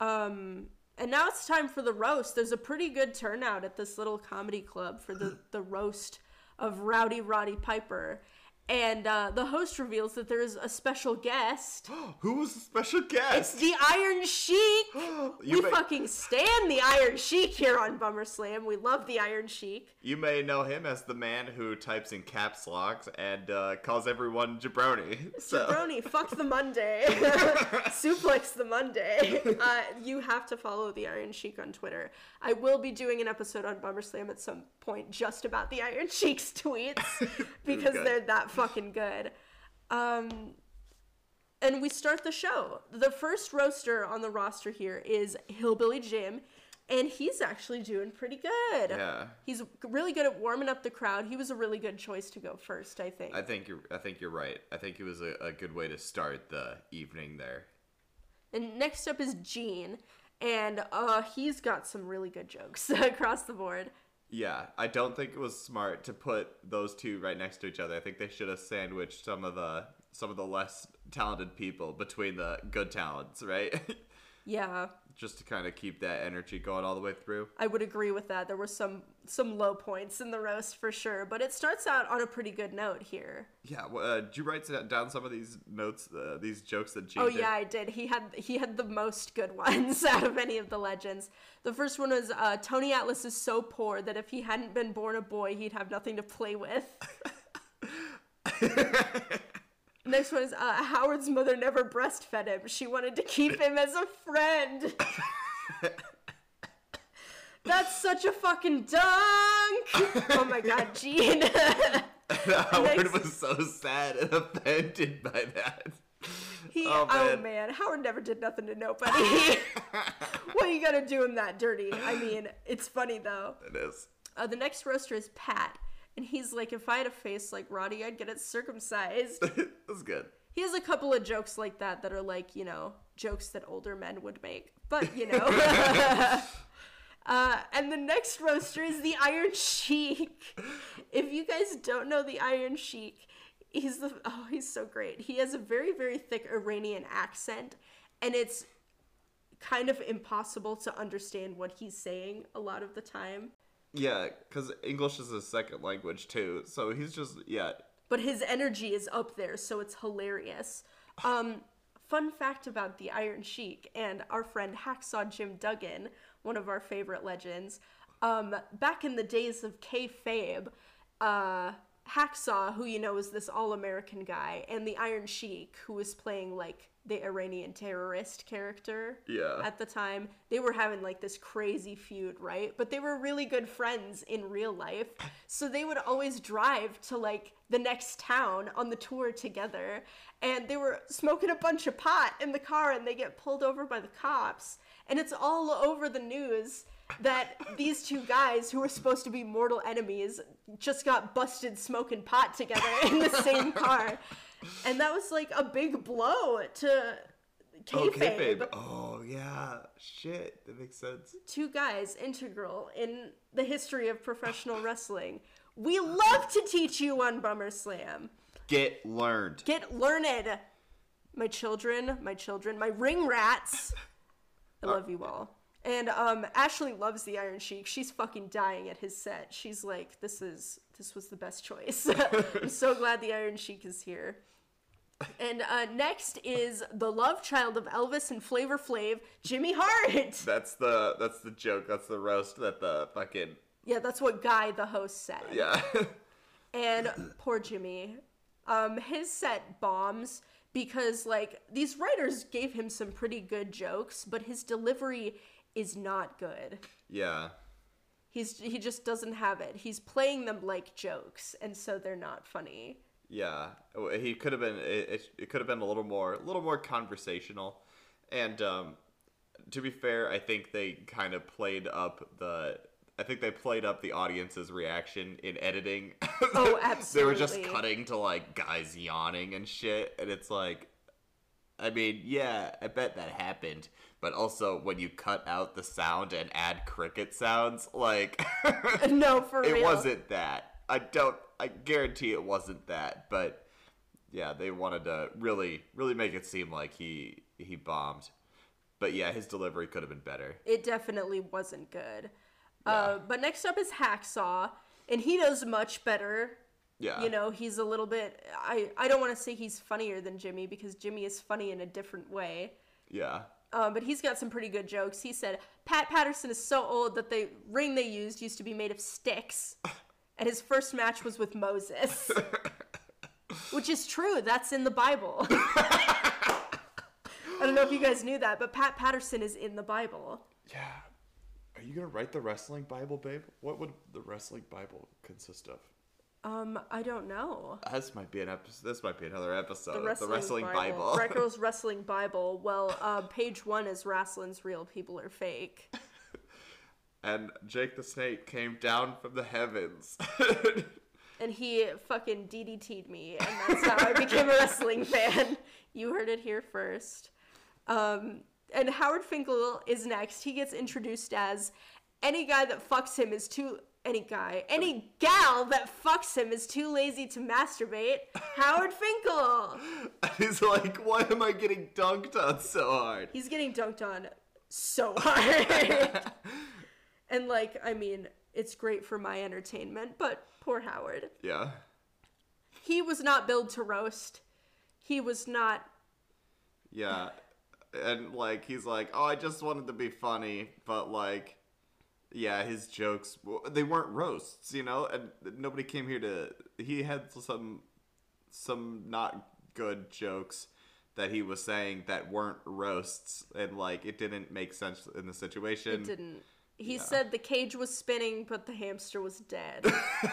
Um and now it's time for the roast. There's a pretty good turnout at this little comedy club for the [LAUGHS] the roast of Rowdy Roddy Piper. And uh, the host reveals that there is a special guest. [GASPS] Who was the special guest? It's the Iron Sheik. [GASPS] You we may- fucking stand the Iron Sheik here on Bummer Slam. We love the Iron Sheik. You may know him as the man who types in caps locks and uh, calls everyone jabroni. [LAUGHS] So Brony, fuck the Monday. [LAUGHS] [LAUGHS] Suplex the Monday. Uh, you have to follow the Iron Sheik on Twitter. I will be doing an episode on Bummer Slam at some point just about the Iron [LAUGHS] Sheik's tweets [LAUGHS] because they're that fucking good. Um, and we start the show. The first roaster on the roster here is Hillbilly Jim, and he's actually doing pretty good. yeah, He's really good at warming up the crowd. He was a really good choice to go first, I think. I think you're. I think you're right. I think it was a, a good way to start the evening there. And next up is Gene, and uh, he's got some really good jokes [LAUGHS] across the board. Yeah, I don't think it was smart to put those two right next to each other. I think they should have sandwiched some of the some of the less talented people between the good talents, right? [LAUGHS] Yeah, Just to kind of keep that energy going all the way through. I would agree with that. There were some some low points in the roast for sure, but it starts out on a pretty good note here. Yeah, well, uh, did you write down some of these notes, uh, these jokes that Gene Oh did? yeah, I did. He had he had the most good [LAUGHS] ones out of any of the legends. The first one was uh, Tony Atlas is so poor that if he hadn't been born a boy, he'd have nothing to play with. [LAUGHS] [LAUGHS] Next one is uh, Howard's mother never breastfed him. She wanted to keep him as a friend. [LAUGHS] That's such a fucking dunk! Oh my god, [LAUGHS] Gene. Howard Next- was so sad and offended by that. He, Oh, oh, man. man. Howard never did nothing to nobody. [LAUGHS] what are you gonna do him that dirty? I mean, it's funny though. It is. Uh, the next roaster is Pat, and he's like, if I had a face like Roddy, I'd get it circumcised. [LAUGHS] That's good. he has a couple of jokes like that that are like, you know, jokes that older men would make. But, you know. [LAUGHS] uh, and the next roaster is the Iron Sheik. If you guys don't know the Iron Sheik, he's the oh he's so great. He has a very very thick Iranian accent, and it's kind of impossible to understand what he's saying a lot of the time. Yeah, because English is his second language too, so he's just yeah. But his energy is up there, so it's hilarious. [SIGHS] Um, fun fact about the Iron Sheik and our friend Hacksaw Jim Duggan, one of our favorite legends. Um, back in the days of kayfabe, uh, Hacksaw, who you know is this all-American guy, and the Iron Sheik, who was playing like the Iranian terrorist character Yeah. at the time, they were having like this crazy feud, right? But they were really good friends in real life. So they would always drive to like the next town on the tour together. And they were smoking a bunch of pot in the car and they get pulled over by the cops. And it's all over the news that these two guys who were supposed to be mortal enemies just got busted smoking pot together in the same [LAUGHS] car. And that was like a big blow to Oh, kayfabe. kayfabe. Oh yeah, shit, that makes sense. Two guys integral in the history of professional wrestling. We love to teach you on Bummer Slam. Get learned. Get learned. My children, my children, my ring rats. I uh, love you all. And um, Ashley loves the Iron Sheik. She's fucking dying at his set. She's like, this is this was the best choice. [LAUGHS] I'm so glad the Iron Sheik is here. And uh, next is the love child of Elvis and Flavor Flav, Jimmy Hart. [LAUGHS] That's the that's the joke. That's the roast that the fucking Yeah, that's what Guy, the host, said. yeah. [LAUGHS] And poor Jimmy. Um, his set bombs because, like, these writers gave him some pretty good jokes, but his delivery is not good. yeah. He's he just doesn't have it. He's playing them like jokes, and so they're not funny. Yeah, he could have been. It, it, it could have been a little more, a little more conversational, and um, to be fair, I think they kind of played up the. I think they played up the audience's reaction in editing. [LAUGHS] Oh, absolutely. they were just cutting to like guys yawning and shit, and it's like, I mean, yeah, I bet that happened, but also when you cut out the sound and add cricket sounds, like. [LAUGHS] no, for [LAUGHS] it real. wasn't that. I don't. I guarantee it wasn't that. But yeah, they wanted to really, really make it seem like he he bombed. But yeah, his delivery could have been better. It definitely wasn't good. Uh, but next up is Hacksaw, and he does much better. Yeah. You know, he's a little bit. I I don't want to say he's funnier than Jimmy because Jimmy is funny in a different way. Yeah. Um, but he's got some pretty good jokes. He said Pat Patterson is so old that the ring they used used to be made of sticks, [LAUGHS] and his first match was with Moses, [LAUGHS] which is true. That's in the Bible. [LAUGHS] I don't know if you guys knew that, but Pat Patterson is in the Bible. Yeah. Are you gonna write the wrestling Bible, babe? What would the wrestling Bible consist of? Um, I don't know. This might be an episode. This might be another episode. The of wrestling, the wrestling Bible. Bible. Recro's [LAUGHS] Wrestling Bible. Well, uh, page one is wrestling's real, people are fake. [LAUGHS] and Jake the Snake came down from the heavens. [LAUGHS] And he fucking DDT'd me, and that's how I became a wrestling fan. You heard it here first. Um, and Howard Finkel is next. He gets introduced as any guy that fucks him is too. Any guy, any gal that fucks him is too lazy to masturbate. Howard Finkel. [LAUGHS] He's like, why am I getting dunked on so hard? He's getting dunked on so hard. [LAUGHS] and like, I mean, it's great for my entertainment, but poor Howard. Yeah. He was not built to roast. He was not Yeah. And like he's like, "Oh, I just wanted to be funny," but like yeah, his jokes they weren't roasts, you know? And nobody came here to he had some some not good jokes that he was saying that weren't roasts and like it didn't make sense in the situation. It didn't. He said the cage was spinning, but the hamster was dead.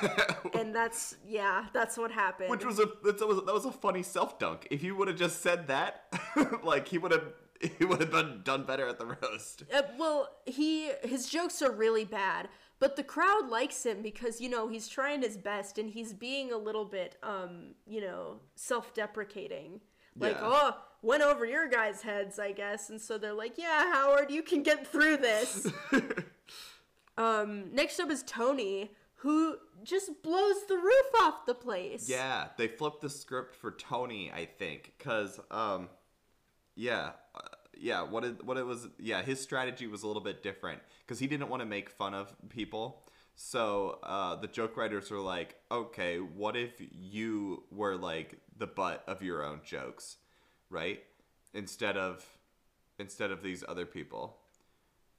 [LAUGHS] and that's yeah, that's what happened. Which was a that was, that was a funny self dunk. If you would have just said that, [LAUGHS] like he would have [LAUGHS] he would have done done better at the roast. Uh, well, he his jokes are really bad, but the crowd likes him because you know he's trying his best and he's being a little bit um you know self-deprecating. Like, Yeah. oh, went over your guys' heads, I guess, and so they're like, yeah, Howard, you can get through this. [LAUGHS] um, next up is Tony, who just blows the roof off the place. Yeah, they flipped the script for Tony, I think, cuz um yeah, uh, yeah, what it what it was yeah, his strategy was a little bit different cuz he didn't want to make fun of people. So, uh the joke writers were like, "Okay, what if you were like the butt of your own jokes?" Right? Instead of instead of these other people.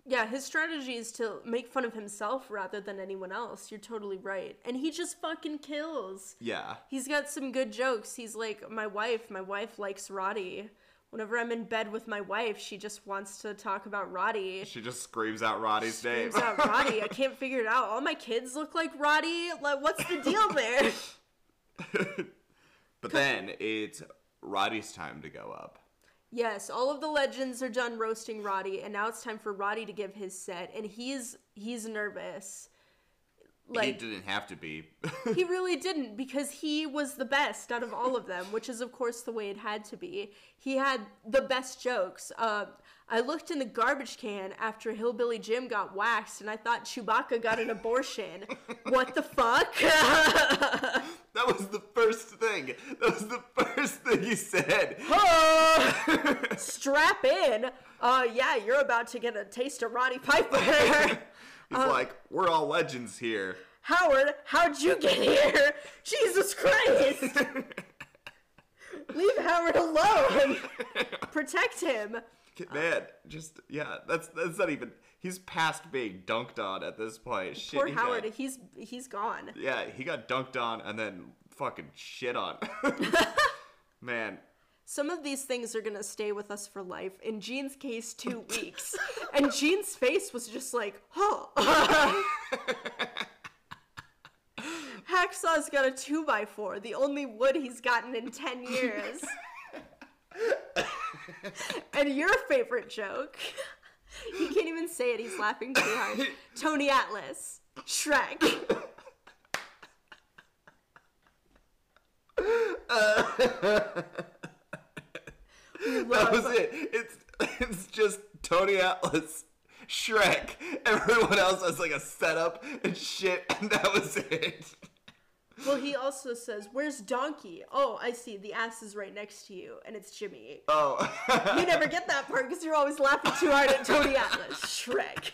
Yeah, his strategy is to make fun of himself rather than anyone else. You're totally right. And he just fucking kills. Yeah. He's got some good jokes. He's like, my wife, my wife likes Roddy. Whenever I'm in bed with my wife, she just wants to talk about Roddy. She just screams out Roddy's name. Screams out Roddy. I can't [LAUGHS] figure it out. All my kids look like Roddy. Like, what's the deal there? [LAUGHS] but then it's Roddy's time to go up. Yes, all of the legends are done roasting Roddy, and now it's time for Roddy to give his set, and he's he's nervous. He didn't have to be. [LAUGHS] he really didn't because he was the best out of all of them, which is of course the way it had to be. He had the best jokes. Uh, I looked in the garbage can after Hillbilly Jim got waxed, and I thought Chewbacca got an abortion. [LAUGHS] what the fuck? [LAUGHS] that was the first thing. That was the first thing he said. Strap in. Uh, yeah, you're about to get a taste of Roddy Piper. He's uh, like, we're all legends here. Howard, how'd you get here? [LAUGHS] Jesus Christ! [LAUGHS] Leave Howard alone. [LAUGHS] Protect him. Man, just yeah, that's that's not even. He's past being dunked on at this point. Shit, Poor he Howard, got- he's he's gone. yeah, he got dunked on and then fucking shit on. Man, Some of these things are gonna stay with us for life. In Gene's case, two [LAUGHS] weeks. and Gene's face was just like, huh. [LAUGHS] Hacksaw's got a two by four, the only wood he's gotten in ten years. [LAUGHS] and your favorite joke. He can't even say it, he's laughing too hard. Tony Atlas. Shrek. We that love was it. It's [LAUGHS] it's just Tony Atlas, Shrek. Everyone else has like a setup and shit, [LAUGHS] and that was it. Well, he also says, "Where's Donkey?" Oh, I see. The ass is right next to you, and it's Jimmy. Oh, You never get that part because you're always laughing too hard at Tony Atlas, Shrek.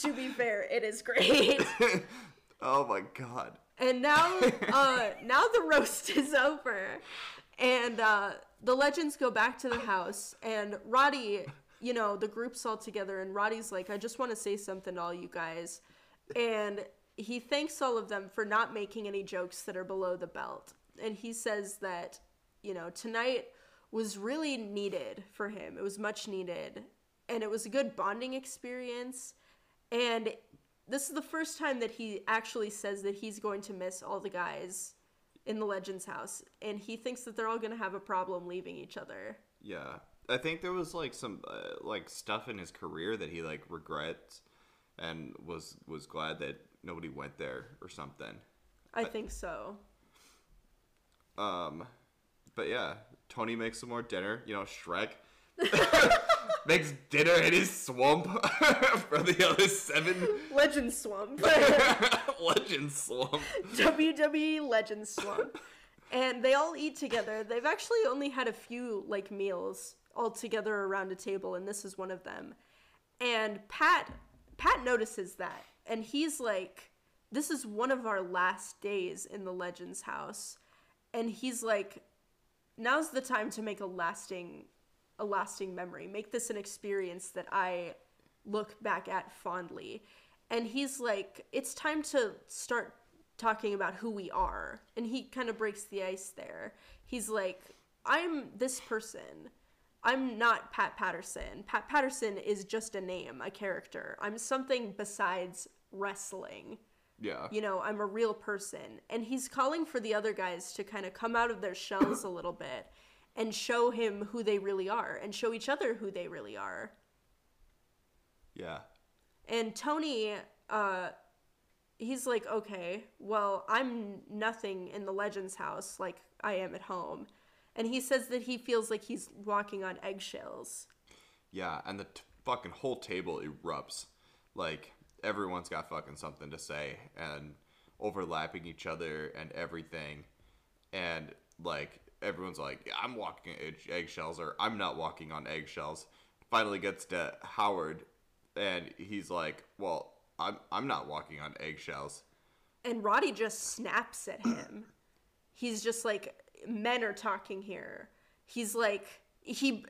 to be fair, it is great. [LAUGHS] oh my god. And now, uh, now the roast is over, and uh, the legends go back to the house, and Roddy, you know, the group's all together, and Roddy's like, "I just want to say something to all you guys," and he thanks all of them for not making any jokes that are below the belt, and he says that, you know, tonight was really needed for him. It was much needed, and it was a good bonding experience, and this is the first time that he actually says that he's going to miss all the guys in the Legends house, and he thinks that they're all going to have a problem leaving each other. Yeah, I think there was like some uh, like stuff in his career that he like regrets, and was was glad that nobody went there or something. I think so. Um, but yeah, Tony makes some more dinner. You know, Shrek [LAUGHS] [LAUGHS] makes dinner in his swamp [LAUGHS] for the other seven Legend Swamp. [LAUGHS] legend swamp. WWE Legend Swamp. And they all eat together. They've actually only had a few like meals all together around a table, and this is one of them. And Pat Pat notices that, and he's like, "This is one of our last days in the Legends house," and he's like, "Now's the time to make a lasting, a lasting memory. Make this an experience that I look back at fondly." And he's like, "It's time to start talking about who we are." And he kind of breaks the ice there. He's like, "I'm this person." I'm not Pat Patterson. Pat Patterson is just a name, a character. I'm something besides wrestling. Yeah. You know, I'm a real person. And he's calling for the other guys to kind of come out of their shells a little bit and show him who they really are and show each other who they really are. Yeah. And Tony, uh, he's like, okay, well, I'm nothing in the Legends house like I am at home. And he says that he feels like he's walking on eggshells. Yeah, and the t- fucking whole table erupts. Like everyone's got fucking something to say and overlapping each other and everything. And like everyone's like, yeah, I'm walking eggshells or I'm not walking on eggshells. Finally gets to Howard and he's like, Well, I'm I'm not walking on eggshells. And Roddy just snaps at him. He's just like, men are talking here. He's like, he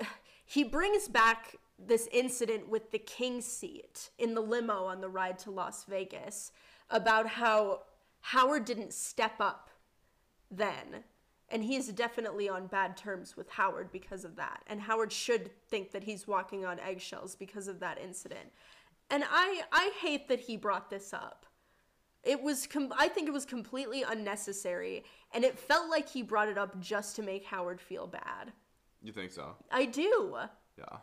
he brings back this incident with the king seat in the limo on the ride to Las Vegas about how Howard didn't step up then. And he's definitely on bad terms with Howard because of that. And Howard should think that he's walking on eggshells because of that incident. And I I hate that he brought this up. It was com- I think it was completely unnecessary and it felt like he brought it up just to make Howard feel bad. You think so? I do. Yeah.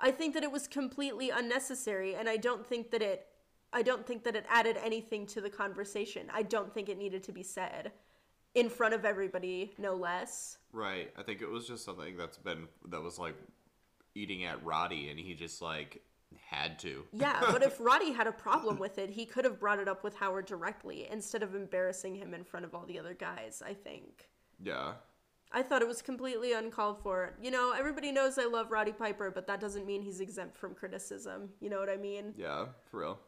I think that it was completely unnecessary and I don't think that it I don't think that it added anything to the conversation. I don't think it needed to be said in front of everybody, no less. Right. I think it was just something that's been that was like eating at Roddy and he just like had to. Yeah, [LAUGHS] but if Roddy had a problem with it, he could have brought it up with Howard directly instead of embarrassing him in front of all the other guys, I think. Yeah. I thought it was completely uncalled for. You know, everybody knows I love Roddy Piper, but that doesn't mean he's exempt from criticism. You know what I mean? Yeah, for real.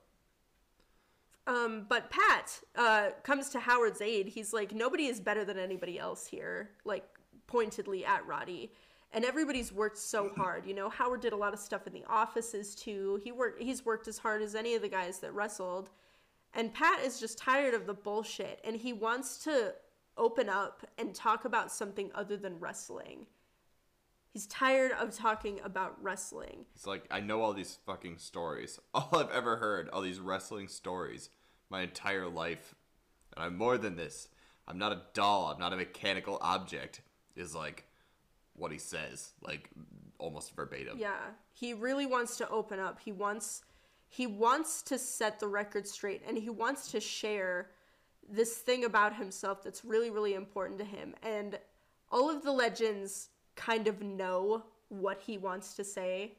Um, but Pat uh, comes to Howard's aid. He's like, nobody is better than anybody else here, like pointedly at Roddy. And everybody's worked so hard. You know, Howard did a lot of stuff in the offices too. He worked. He's worked as hard as any of the guys that wrestled. And Pat is just tired of the bullshit, and he wants to open up and talk about something other than wrestling. He's tired of talking about wrestling. It's like I know all these fucking stories. [LAUGHS] All I've ever heard, all these wrestling stories, my entire life. And I'm more than this. I'm not a doll. I'm not a mechanical object. Is like what he says, like almost verbatim. Yeah, he really wants to open up. He wants he wants to set the record straight and he wants to share this thing about himself that's really really important to him. And all of the legends kind of know what he wants to say.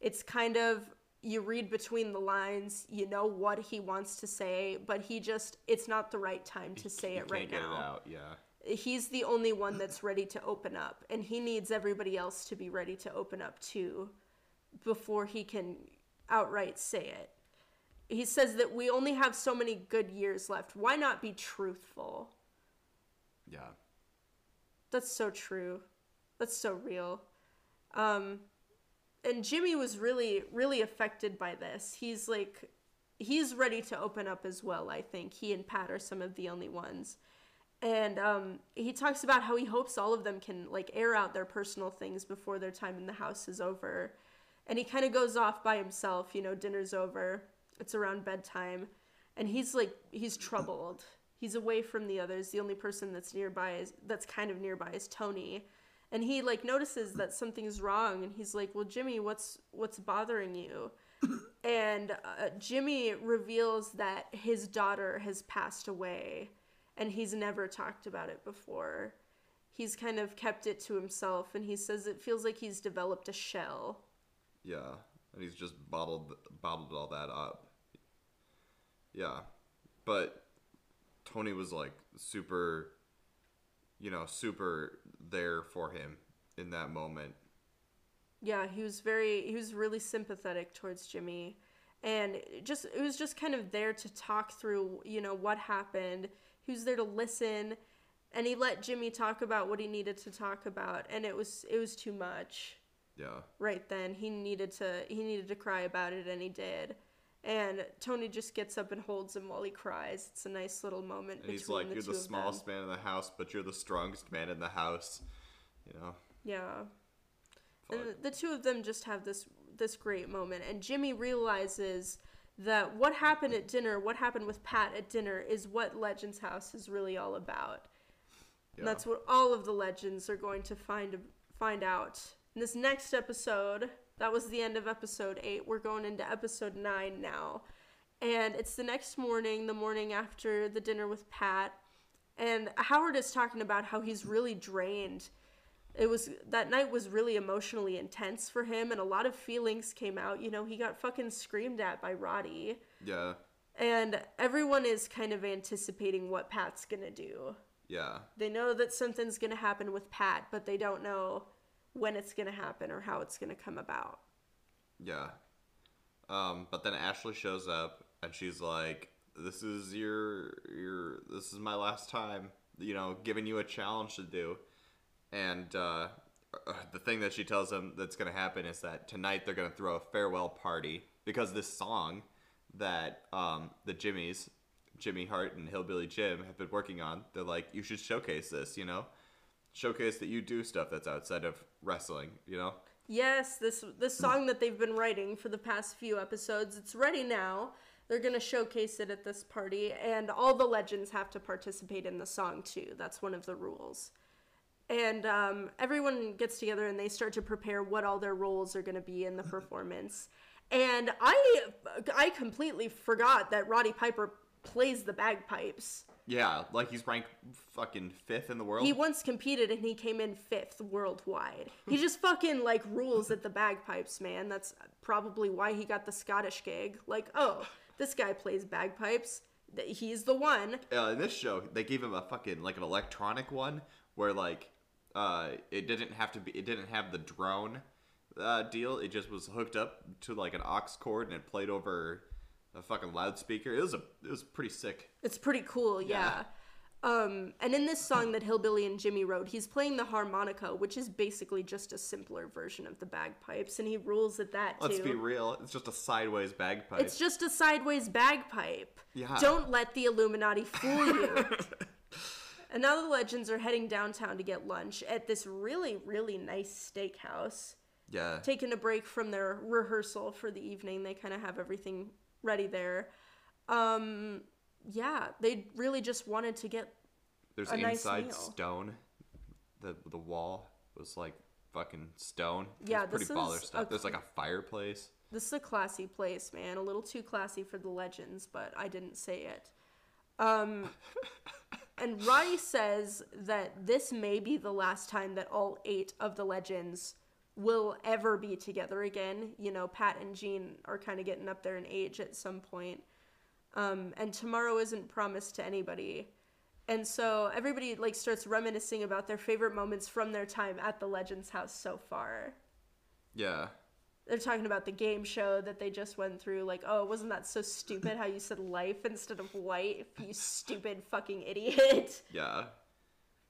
It's kind of you read between the lines, you know what he wants to say, but he just it's not the right time to say You it right can't get now it out. Yeah. he's the only one that's ready to open up and he needs everybody else to be ready to open up too before he can outright say it he says that we only have so many good years left why not be truthful Yeah. that's so true that's so real um and jimmy was really really affected by this. He's like he's ready to open up as well i think. He and pat are some of the only ones. And um, he talks about how he hopes all of them can like air out their personal things before their time in the house is over. And he kind of goes off by himself you know dinner's over it's around bedtime and he's like he's troubled. He's away from the others. The only person that's nearby is that's kind of nearby is tony and he like notices that something's wrong and he's like well jimmy what's what's bothering you [COUGHS] and uh, jimmy reveals that his daughter has passed away and he's never talked about it before he's kind of kept it to himself and he says it feels like he's developed a shell Yeah. And he's just bottled bottled all that up. Yeah. But Tony was like super you know, super there for him in that moment. Yeah, he was very he was really sympathetic towards Jimmy and just it was just kind of there to talk through, you know, what happened. He was there to listen and he let Jimmy talk about what he needed to talk about and it was it was too much Yeah. right then. He needed to he needed to cry about it and he did. And Tony just gets up and holds him while he cries. It's a nice little moment And he's like, the You're the smallest man in the house, but you're the strongest man in the house. You know? Yeah. And the, the two of them just have this this great moment and Jimmy realizes that what happened at dinner, what happened with Pat at dinner is what Legends House is really all about. Yeah. And that's what all of the legends are going to find find out. In this next episode, that was the end of episode 8. We're going into episode 9 now. And it's the next morning, the morning after the dinner with Pat. And Howard is talking about how he's really drained it was that night was really emotionally intense for him and a lot of feelings came out you know he got fucking screamed at by roddy Yeah. and everyone is kind of anticipating what pat's gonna do Yeah. they know that something's gonna happen with pat but they don't know when it's gonna happen or how it's gonna come about Yeah. Um, but then Ashley shows up and she's like, "This is your your this is my last time, you know, giving you a challenge to do." And uh, uh, the thing that she tells him that's gonna happen is that tonight they're gonna throw a farewell party because this song that um, the Jimmys, Jimmy Hart and Hillbilly Jim have been working on. They're like, "You should showcase this," you know, showcase that you do stuff that's outside of wrestling, you know. Yes, this this song that they've been writing for the past few episodes, it's ready now. They're going to showcase it at this party and all the legends have to participate in the song too. That's one of the rules. And um, everyone gets together and they start to prepare what all their roles are going to be in the [LAUGHS] performance. And I I completely forgot that Roddy Piper plays the bagpipes. Yeah, like he's ranked fucking fifth in the world. He once competed and he came in fifth worldwide. He just fucking like rules at the bagpipes, man. That's probably why he got the Scottish gig. Like, oh, this guy plays bagpipes. He's the one. uh, in this show, they gave him a fucking like an electronic one where like uh, it didn't have to be, it didn't have the drone uh, deal. It just was hooked up to like an aux cord and it played over a fucking loudspeaker. It was a it was pretty sick. It's pretty cool, yeah. Um, and in this song that Hillbilly and Jimmy wrote, he's playing the harmonica, which is basically just a simpler version of the bagpipes, and he rules at that too. Let's be real. It's just a sideways bagpipe. It's just a sideways bagpipe. Yeah. Don't let the Illuminati fool you. [LAUGHS] and now the legends are heading downtown to get lunch at this really, really nice steakhouse. yeah. Taking a break from their rehearsal for the evening, they kind of have everything ready there. Um, yeah, they really just wanted to get. There's a nice inside meal. stone. The the wall was like fucking stone. It Yeah, pretty this baller is stuff. a There's like a fireplace. This is a classy place, man. A little too classy for the legends, but I didn't say it. Um, [LAUGHS] and Roddy says that this may be the last time that all eight of the legends will ever be together again. You know, Pat and Gene are kind of getting up there in age at some point. Um, and tomorrow isn't promised to anybody. And so everybody like starts reminiscing about their favorite moments from their time at the Legends house so far Yeah. they're talking about the game show that they just went through like oh wasn't that so stupid how you said life instead of life you stupid fucking idiot Yeah.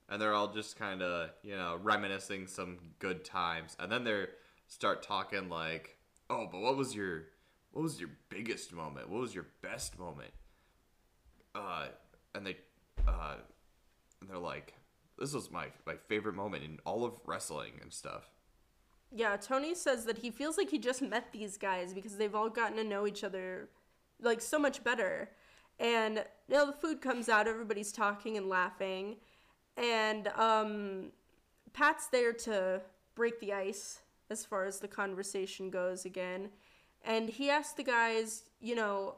And they're all just kind of, you know, reminiscing some good times. And then they start talking like, "Oh, but what was your what was your biggest moment? What was your best moment?" Uh and they uh and they're like, "This was my my favorite moment in all of wrestling and stuff." yeah tony says that he feels like he just met these guys because they've all gotten to know each other like so much better and you know the food comes out everybody's talking and laughing and um pat's there to break the ice as far as the conversation goes again and he asks the guys you know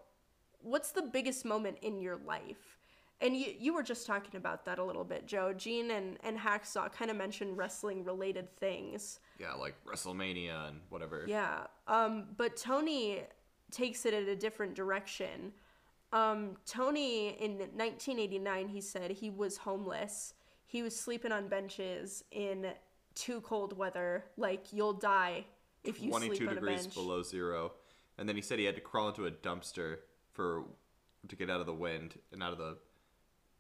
what's the biggest moment in your life and you, you were just talking about that a little bit joe gene and, and hacksaw kind of mentioned wrestling related things Yeah, like WrestleMania and whatever. yeah. Um, but Tony takes it in a different direction. Um, Tony, in 1989, he said he was homeless. He was sleeping on benches in too cold weather. Like, you'll die if you 22 sleep on a degrees bench. below zero. And then he said he had to crawl into a dumpster for to get out of the wind and out of the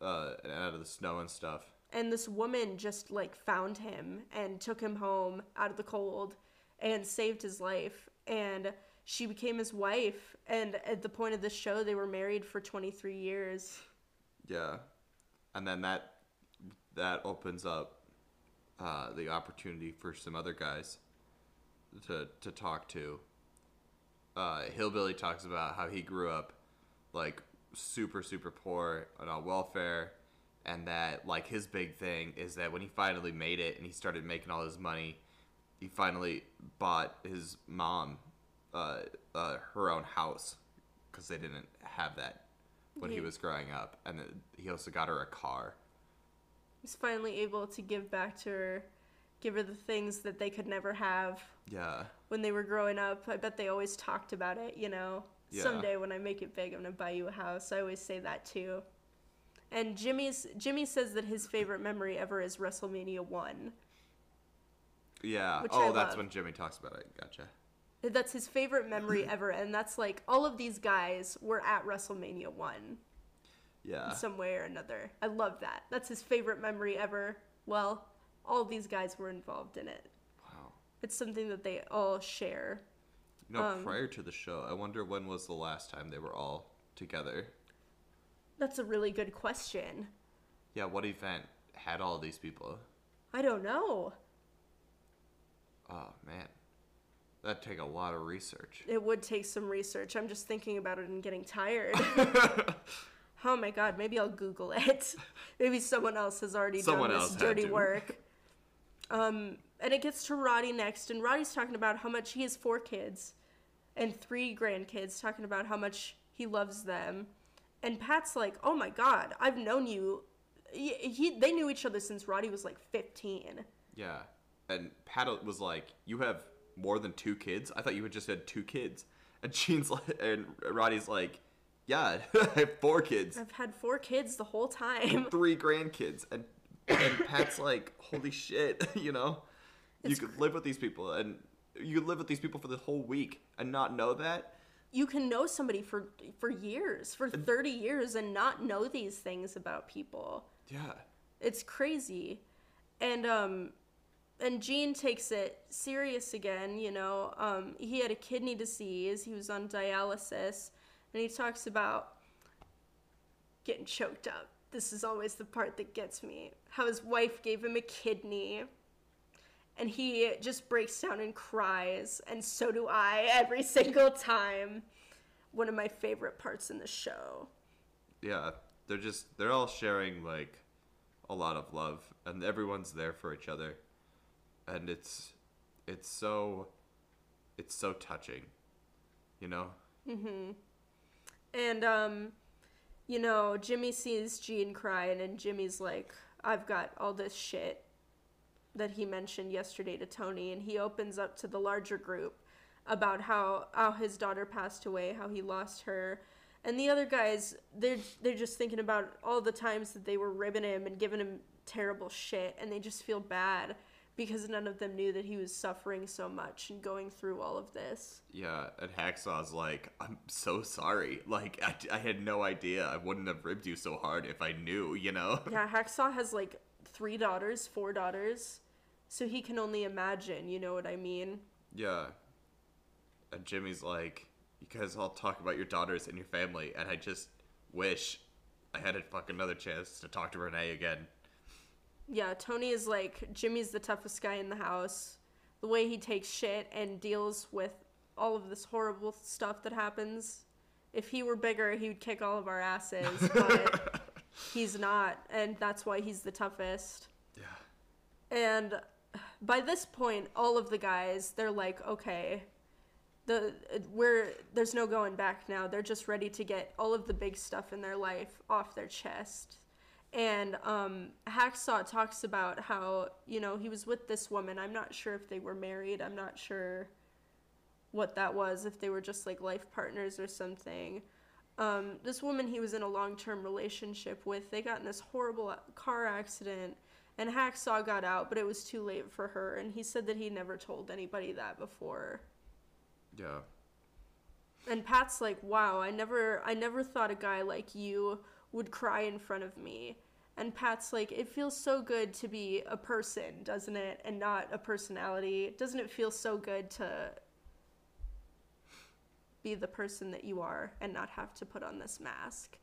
uh and out of the snow and stuff. and this woman just like found him and took him home out of the cold and saved his life and she became his wife and at the point of the show they were married for 23 years Yeah. And then that that opens up uh, the opportunity for some other guys to to talk to. Uh, Hillbilly talks about how he grew up like super super poor and on welfare, and that like his big thing is that when he finally made it and he started making all his money, he finally bought his mom uh, uh, her own house because they didn't have that when he was growing up, and he also got her a car. Finally able to give back to her give her the things that they could never have Yeah. when they were growing up. I bet they always talked about it, you know. Yeah. Someday when I make it big, I'm gonna buy you a house. I always say that too. And Jimmy's Jimmy says that his favorite memory ever is WrestleMania one. Yeah. Which oh, I that's love. when Jimmy talks about it. Gotcha. That's his favorite memory ever, and that's like all of these guys were at WrestleMania one Yeah. in some way or another. I love that. That's his favorite memory ever. Well, all these guys were involved in it. wow. It's something that they all share. You know, Um, prior to the show, I wonder when was the last time they were all together. That's a really good question. Yeah. What event had all these people? I don't know. Oh man, that'd take a lot of research. It would take some research. I'm just thinking about it and getting tired. [LAUGHS] [LAUGHS] oh my god, maybe I'll Google it. [LAUGHS] maybe someone else has already Someone done this dirty work. [LAUGHS] Um, and it gets to Roddy next, and Roddy's talking about how much he has four kids and three grandkids, talking about how much he loves them. And Pat's like, "Oh my god, I've known you." He, he they knew each other since Roddy was like 15. Yeah. And Pat was like, "You have more than two kids? I thought you had just had two kids." And Gene's [LAUGHS] like, and Roddy's like, "Yeah, [LAUGHS] I have four kids, I've had four kids the whole time. three grandkids." And and Pat's like, "Holy shit!" [LAUGHS] you know, you It's could live with these people, and you could live with these people for the whole week and not know that. you can know somebody for for years, for 30 years and not know these things about people. Yeah. It's crazy. And um and Gene takes it serious again, you know. Um he had a kidney disease, he was on dialysis, and he talks about getting choked up. This is always the part that gets me. How his wife gave him a kidney. And he just breaks down and cries, and so do I [LAUGHS] every single time. One of my favorite parts in the show. Yeah, they're just they're all sharing like a lot of love and everyone's there for each other. And it's it's so it's so touching. You know? Mm-hmm. And um, you know, Jimmy sees Gene crying, and Jimmy's like, "I've got all this shit that he mentioned yesterday to Tony," and he opens up to the larger group about how how his daughter passed away, how he lost her. And the other guys, they're they're just thinking about all the times that they were ribbing him and giving him terrible shit, and they just feel bad because none of them knew that he was suffering so much and going through all of this. Yeah, and Hacksaw's like, I'm so sorry. Like, I, I had no idea. I wouldn't have ribbed you so hard if I knew, you know? [LAUGHS] Yeah, Hacksaw has like three daughters, four daughters. So he can only imagine, you know what I mean? Yeah. And Jimmy's like, you guys all talk about your daughters and your family, and I just wish I had a fuck another chance to talk to Renee again. Yeah, Tony is like, Jimmy's the toughest guy in the house. The way he takes shit and deals with all of this horrible stuff that happens. If he were bigger, he would kick all of our asses, [LAUGHS] but he's not, and that's why he's the toughest. Yeah. And by this point, all of the guys, they're like, okay, the we're there's no going back now. They're just ready to get all of the big stuff in their life off their chest. And um, Hacksaw talks about how you know he was with this woman. I'm not sure if they were married. I'm not sure what that was. If they were just like life partners or something. Um, this woman he was in a long term relationship with, they got in this horrible car accident, and Hacksaw got out, but it was too late for her. And he said that he never told anybody that before. Yeah. And Pat's like, "Wow, I never, I never thought a guy like you would cry in front of me." And Pat's like, "It feels so good to be a person, doesn't it, and not a personality? Doesn't it feel so good to be the person that you are and not have to put on this mask?"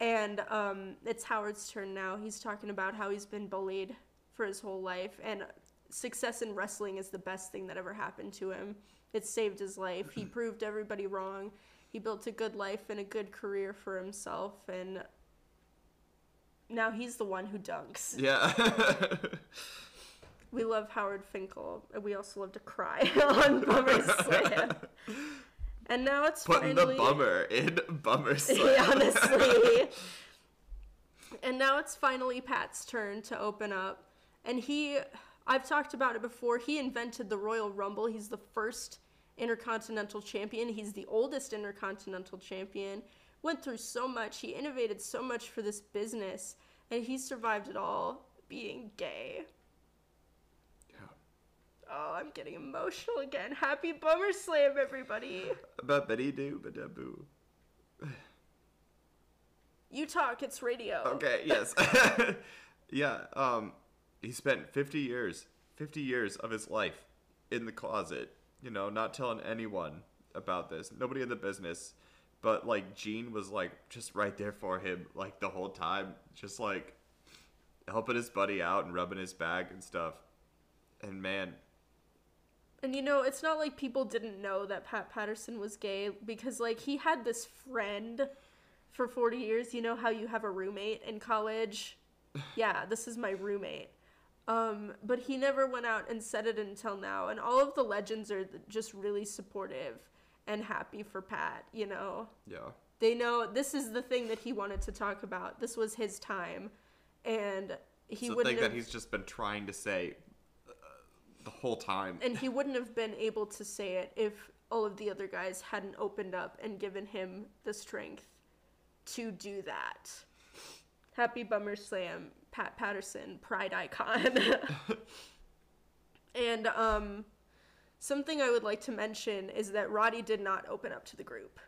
And um, it's Howard's turn now. He's talking about how he's been bullied for his whole life, and success in wrestling is the best thing that ever happened to him. It saved his life. He [CLEARS THROAT] proved everybody wrong. He built a good life and a good career for himself, and now he's the one who dunks. Yeah. [LAUGHS] We love Howard Finkel, and we also love to cry [LAUGHS] on Bummer Slam. And now it's Putting finally the bummer in bummer [LAUGHS] slam. honestly. and now it's finally Pat's turn to open up. And he, I've talked about it before. He invented the Royal Rumble. He's the first Intercontinental Champion. He's the oldest Intercontinental Champion. Went through so much. He innovated so much for this business, and he survived it all being gay. Yeah. Oh, I'm getting emotional again. Happy Bummer Slam, everybody. Bubbity doo ba boo. You talk, it's radio. Okay, [LAUGHS] yes. [LAUGHS] yeah, um he spent 50 years, 50 years of his life in the closet, you know, not telling anyone about this. Nobody in the business, but like Gene was like just right there for him like the whole time, just like helping his buddy out and rubbing his back and stuff. And man, And you know, it's not like people didn't know that Pat Patterson was gay because, like, he had this friend for 40 years. You know how you have a roommate in college? [LAUGHS] Yeah, this is my roommate. Um, but he never went out and said it until now. And all of the legends are just really supportive and happy for Pat, you know? yeah. They know this is the thing that he wanted to talk about. This was his time. And he It's the that he's just been trying to say uh, the whole time. and he wouldn't have been able to say it if all of the other guys hadn't opened up and given him the strength to do that. Happy Bummer Slam, Pat Patterson, pride icon. [LAUGHS] and um something I would like to mention is that Roddy did not open up to the group.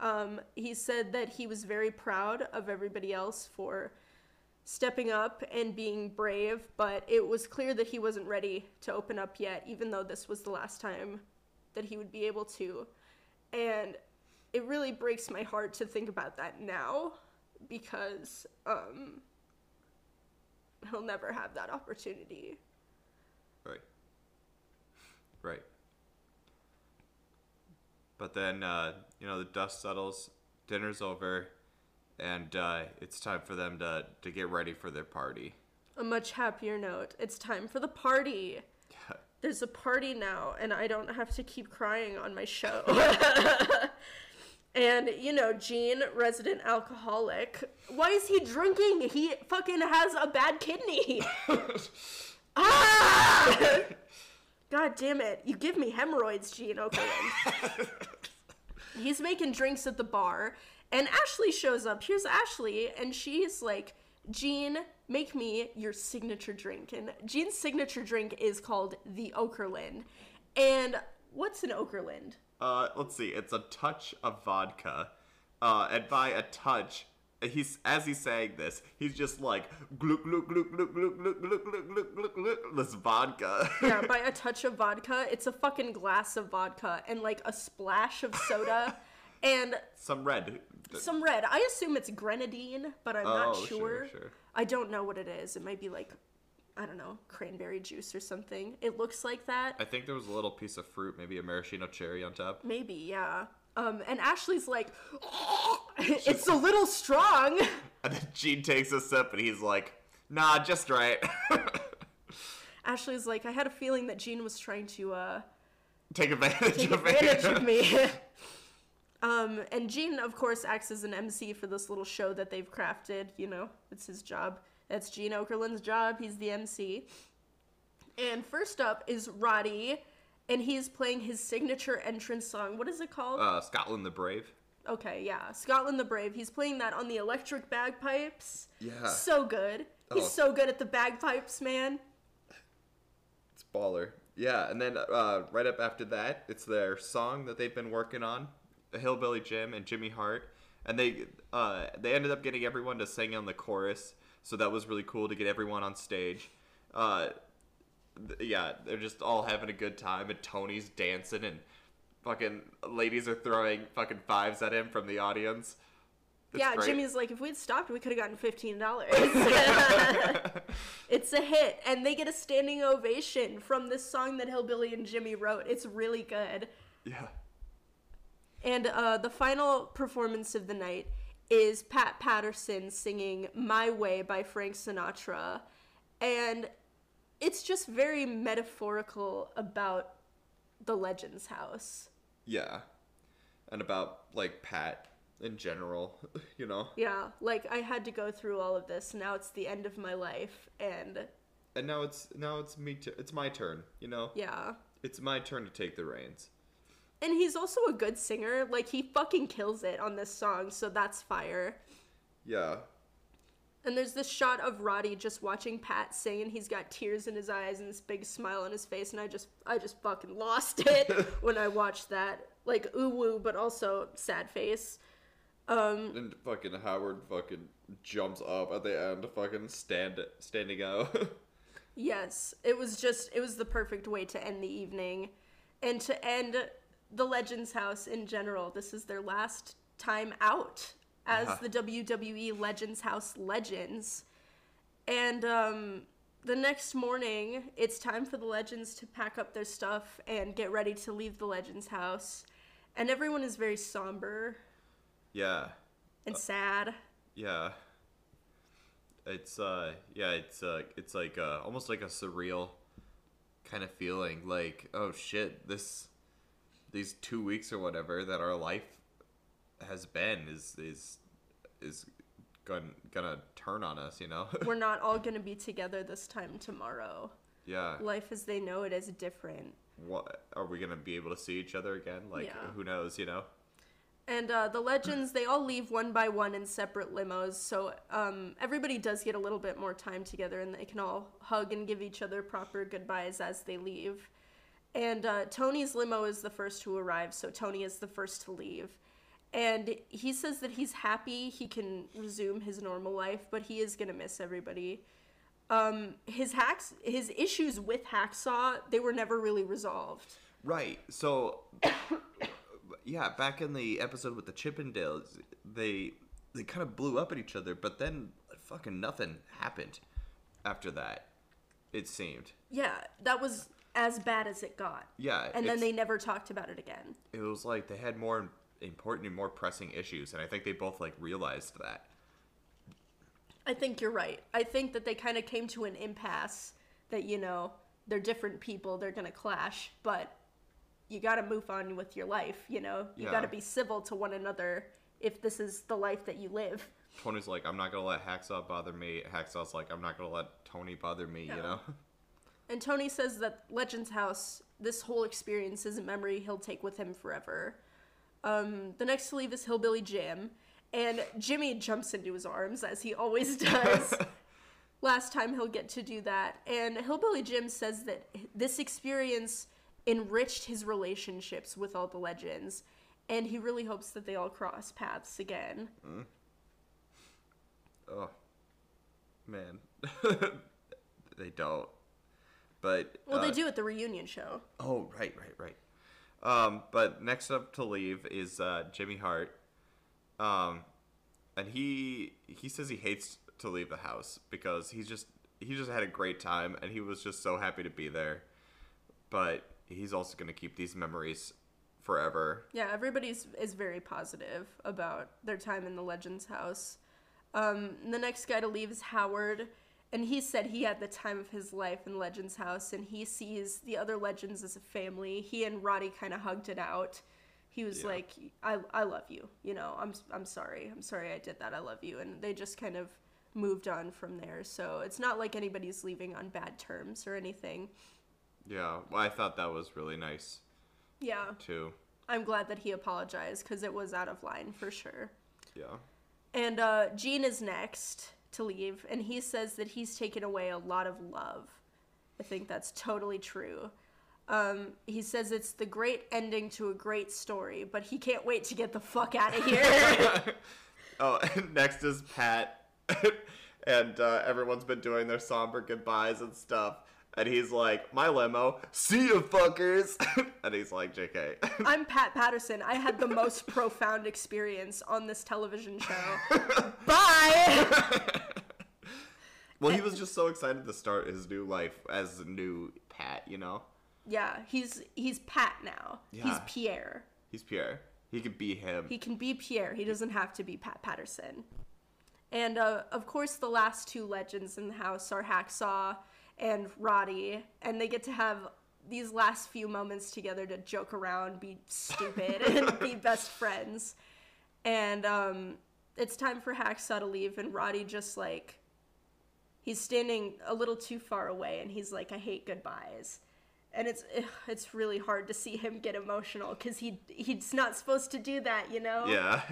Um, he said that he was very proud of everybody else for stepping up and being brave, but it was clear that he wasn't ready to open up yet, even though this was the last time that he would be able to. And it really breaks my heart to think about that now because um, he'll never have that opportunity. Right. Right. But then, uh, you know, the dust settles, dinner's over, and uh, it's time for them to, to get ready for their party. A much happier note. It's time for the party. There's a party now, and I don't have to keep crying on my show. [LAUGHS] [LAUGHS] and, you know, Gene, resident alcoholic, why is he drinking? He fucking has a bad kidney. [LAUGHS] ah! God damn it. You give me hemorrhoids, Gene Okerlund. [LAUGHS] He's making drinks at the bar, and Ashley shows up. Here's Ashley, and she's like, Gene, make me your signature drink. And Gene's signature drink is called the Okerlund. And what's an Okerlund? Uh, let's see. It's a touch of vodka, uh, and by a touch, he's as he's saying this, he's just like gluk gluk gluk gluk gluk gluk gluk gluk gluk gluk gluk this vodka. Yeah, by a touch of vodka, it's a fucking glass of vodka and like a splash of soda and Some red. some red. I assume it's grenadine, but I'm Oh, not sure, sure. sure. I don't know what it is. It might be like, I don't know, cranberry juice or something. It looks like that. I think there was a little piece of fruit, maybe a maraschino cherry on top. Maybe, yeah. Um, and Ashley's like, [LAUGHS] it's a little strong. [LAUGHS] And then Gene takes a sip, and he's like, "Nah, just right." [LAUGHS] Ashley's like, I had a feeling that Gene was trying to uh, Take advantage take of advantage of me. um, and Gene, of course, acts as an MC for this little show that they've crafted. You know, it's his job. That's Gene Okerlund's job. He's the MC. And first up is Roddy, and he's playing his signature entrance song. What is it called? uh, Scotland the Brave. okay, yeah, Scotland the Brave. He's playing that on the electric bagpipes. Yeah. So good. He's Oh. so good at the bagpipes, man. It's baller. Yeah, and then uh, right up after that, it's their song that they've been working on, Hillbilly Jim and Jimmy Hart, and they uh, they ended up getting everyone to sing on the chorus, so that was really cool to get everyone on stage. Uh, th- yeah, they're just all having a good time, and Tony's dancing, and fucking ladies are throwing fucking fives at him from the audience. It's yeah, great. Jimmy's like, if we'd stopped, we could have gotten fifteen dollars. [LAUGHS] it's a hit, and they get a standing ovation from this song that Hillbilly and Jimmy wrote. It's really good. Yeah. And uh, the final performance of the night is Pat Patterson singing "My Way" by Frank Sinatra, and it's just very metaphorical about the Legends House. Yeah. And about like Pat in general, [LAUGHS] you know. Yeah, like I had to go through all of this. Now it's the end of my life, and and now it's now it's me. T- it's my turn. You know, Yeah. it's my turn to take the reins. And he's also a good singer. Like he fucking kills it on this song, so that's fire. Yeah, And there's this shot of Roddy just watching Pat sing, and he's got tears in his eyes and this big smile on his face, and I just, I just fucking lost [LAUGHS] it [LAUGHS] when I watched that. Like ooh woo, but also sad face. Um, and fucking Howard fucking jumps up at the end, fucking stand standing out. [LAUGHS] yes, it was just, it was the perfect way to end the evening, and to end the Legends House in general. This is their last time out as Yeah. the WWE Legends House Legends. And um, the next morning, it's time for the Legends to pack up their stuff and get ready to leave the Legends house. And everyone is very somber yeah, and sad. yeah. It's uh, yeah, it's uh, it's like uh, almost like a surreal kind of feeling. Like, oh shit, this these two weeks or whatever that our life has been is is is gonna gonna turn on us. You know? [LAUGHS] We're not all to be together this time tomorrow. yeah. Life as they know it is different. What are we gonna be able to see each other again? Like, Yeah. who knows? You know? And uh, the legends, they all leave one by one in separate limos, so um, everybody does get a little bit more time together and they can all hug and give each other proper goodbyes as they leave. And uh, Tony's limo is the first to arrive, so Tony is the first to leave. And he says that he's happy he can resume his normal life, but he is gonna miss everybody. Um, his hacks, his issues with Hacksaw, they were never really resolved. Right. So, yeah, back in the episode with the Chippendales, they they kind of blew up at each other, but then fucking nothing happened after that. It seemed. Yeah, that was as bad as it got. Yeah. And then they never talked about it again. It was like they had more important and more pressing issues, and I think they both like realized that. I think you're right. I think that they kind of came to an impasse that, you know, they're different people, they're going to clash, but you got to move on with your life, you know? You Yeah. got to be civil to one another if this is the life that you live. Tony's like, I'm not gonna let Hacksaw bother me. Hacksaw's like, I'm not gonna let Tony bother me. Yeah. You know. And Tony says that Legends House, this whole experience is a memory he'll take with him forever. Um, the next to leave is Hillbilly Jim, and Jimmy jumps into his arms as he always [LAUGHS] does. Last time he'll get to do that. And Hillbilly Jim says that this experience enriched his relationships with all the legends, and he really hopes that they all cross paths again. oh, man, [LAUGHS] they don't. But Well, uh, they do at the reunion show. Oh, right, right, right. Um, but next up to leave is uh, Jimmy Hart. Um, and he he says he hates to leave the house because he's just he just had a great time and he was just so happy to be there. But he's also gonna keep these memories forever. Yeah, everybody's is very positive about their time in the Legends house. Um, the next guy to leave is Howard, and he said he had the time of his life in Legends house, and he sees the other Legends as a family. He and Roddy kind of hugged it out. He was Yeah. like, "I I love you. You know, I'm I'm sorry. I'm sorry I did that. I love you." And they just kind of moved on from there. So it's not like anybody's leaving on bad terms or anything. Yeah, well, I thought that was really nice Yeah, too. I'm glad that he apologized because it was out of line for sure. Yeah. And uh, Gene is next to leave, and he says that he's taken away a lot of love. I think that's totally true. Um, he says it's the great ending to a great story, but he can't wait to get the fuck out of here. [LAUGHS] Oh, and next is Pat, [LAUGHS] and uh, everyone's been doing their somber goodbyes and stuff. And he's like, "My limo, see you fuckers," [LAUGHS] and he's like, "Jk." [LAUGHS] I'm Pat Patterson. I had the most [LAUGHS] profound experience on this television show. Bye! well, he was just so excited to start his new life as new Pat. You know, yeah, he's he's Pat now. He's Pierre. he's Pierre. He could be him. He can be Pierre. He doesn't have to be Pat Patterson. And uh, of course, the last two legends in the house are Hacksaw and Roddy, and they get to have these last few moments together to joke around, be stupid, [LAUGHS] and be best friends. And um, it's time for Hacksaw to leave, and Roddy just like he's standing a little too far away and he's like, I hate goodbyes. And it's it's really hard to see him get emotional because he he's not supposed to do that, you know. Yeah.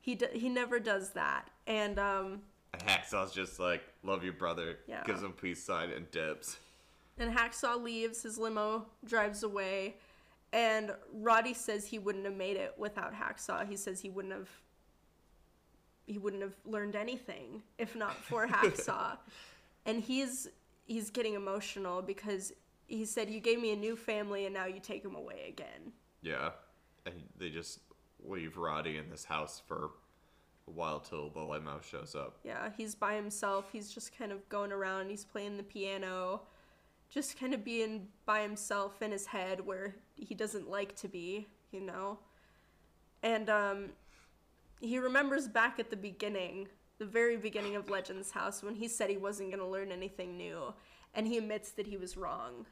He d- he never does that, and um, And Hacksaw's just like, love you, brother. Yeah. Gives him peace sign and dips. And Hacksaw leaves, his limo drives away, and Roddy says he wouldn't have made it without Hacksaw. He says he wouldn't have he wouldn't have learned anything if not for [LAUGHS] Hacksaw. and he's he's getting emotional because he said you gave me a new family and now you take him away again. Yeah. And they just leave Roddy in this house for a while till the limo shows up. Yeah, he's by himself. He's just kind of going around. He's playing the piano, just kind of being by himself in his head where he doesn't like to be, you know. And um he remembers back at the beginning, the very beginning of Legends House when he said he wasn't going to learn anything new and he admits that he was wrong.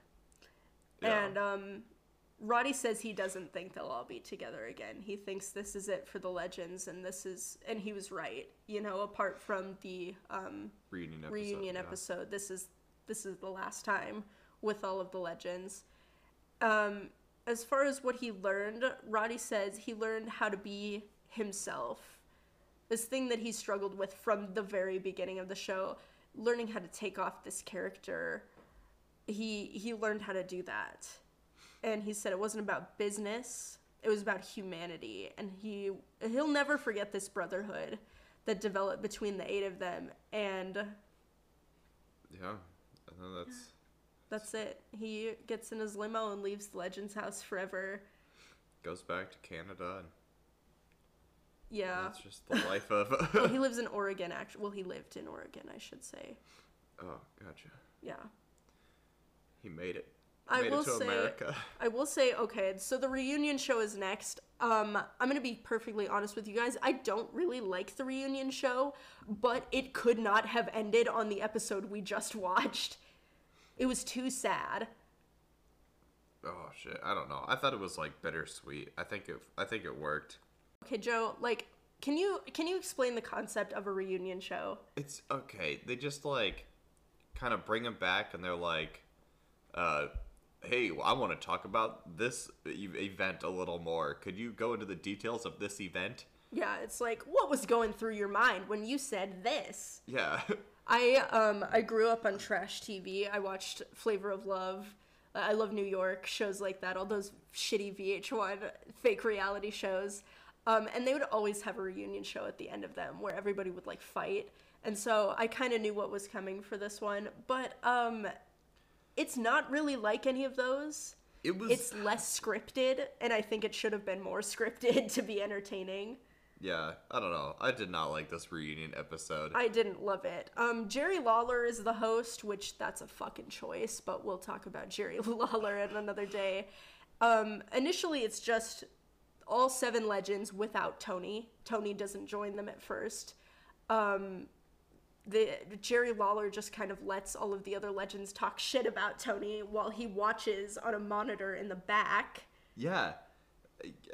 Yeah. And um Roddy says he doesn't think they'll all be together again. He thinks this is it for the legends, and this is, and he was right. You know, apart from the um, reunion episode. reunion yeah. episode, this is this is the last time with all of the legends. Um, as far as what he learned, Roddy says he learned how to be himself. This thing that he struggled with from the very beginning of the show, learning how to take off this character. He he learned how to do that and he said it wasn't about business it was about humanity and he he'll never forget this brotherhood that developed between the eight of them and Yeah. That's. that's it he gets in his limo and leaves the legends house forever Goes back to Canada and yeah that's just the life of. [LAUGHS] well, he [LAUGHS] lives in oregon actually well he lived in oregon i should say oh, gotcha. yeah He made it. I will say- America. I will say, okay, so the reunion show is next. Um, I'm gonna be perfectly honest with you guys. I don't really like the reunion show, but it could not have ended on the episode we just [LAUGHS] watched. It was too sad. Oh shit! I don't know. I thought it was like bittersweet. I think it. I think it worked. Okay, Joe, like, can you can you explain the concept of a reunion show? It's okay. They just like kind of bring them back, and they're like, uh, "Hey, I want to talk about this event a little more. Could you go into the details of this event?" Yeah, it's like what was going through your mind when you said this? Yeah. [LAUGHS] I um I grew up on trash TV. I watched Flavor of Love. I love New York shows like that. All those shitty VH1 fake reality shows. Um, and they would always have a reunion show at the end of them where everybody would like fight. And so I kind of knew what was coming for this one, but um, it's not really like any of those. It was. It's less scripted, and I think it should have been more [LAUGHS] scripted to be entertaining. yeah. I don't know. I did not like this reunion episode. I didn't love it. Um, Jerry Lawler is the host, which that's a fucking choice, but we'll talk about [LAUGHS] Jerry Lawler at another day. Um, initially, it's just all seven legends without Tony. Tony doesn't join them at first. Um, the Jerry Lawler just kind of lets all of the other legends talk shit about Tony while he watches on a monitor in the back. Yeah.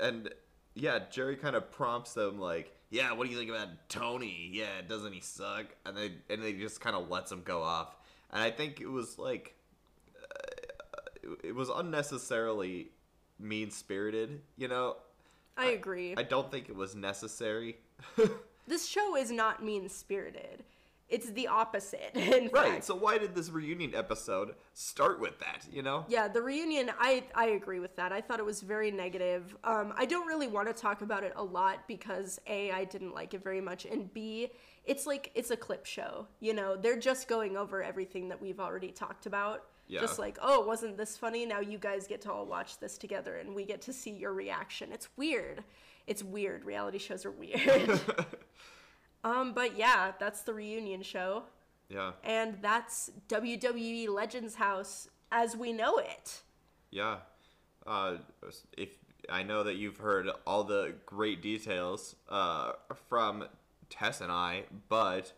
And yeah, Jerry kind of prompts them like, "Yeah, what do you think about Tony? Yeah, doesn't he suck?" And they and they just kind of lets him go off. And I think it was like uh, it- was unnecessarily mean-spirited, you know? I agree. I don't think it was necessary. [LAUGHS] this show is not mean spirited. It's the opposite. [LAUGHS] Right. fact. So why did this reunion episode start with that, you know? Yeah, the reunion, I I agree with that. I thought it was very negative. Um, I don't really want to talk about it a lot because A, I didn't like it very much, and B, it's like it's a clip show. You know, they're just going over everything that we've already talked about. Yeah. Just like, oh, wasn't this funny? Now you guys get to all watch this together and we get to see your reaction. It's weird. It's weird. Reality shows are weird. [LAUGHS] [LAUGHS] um, but yeah, that's the reunion show. Yeah. And that's WWE Legends House as we know it. Yeah. Uh, if I know that you've heard all the great details uh, from Tess and I, but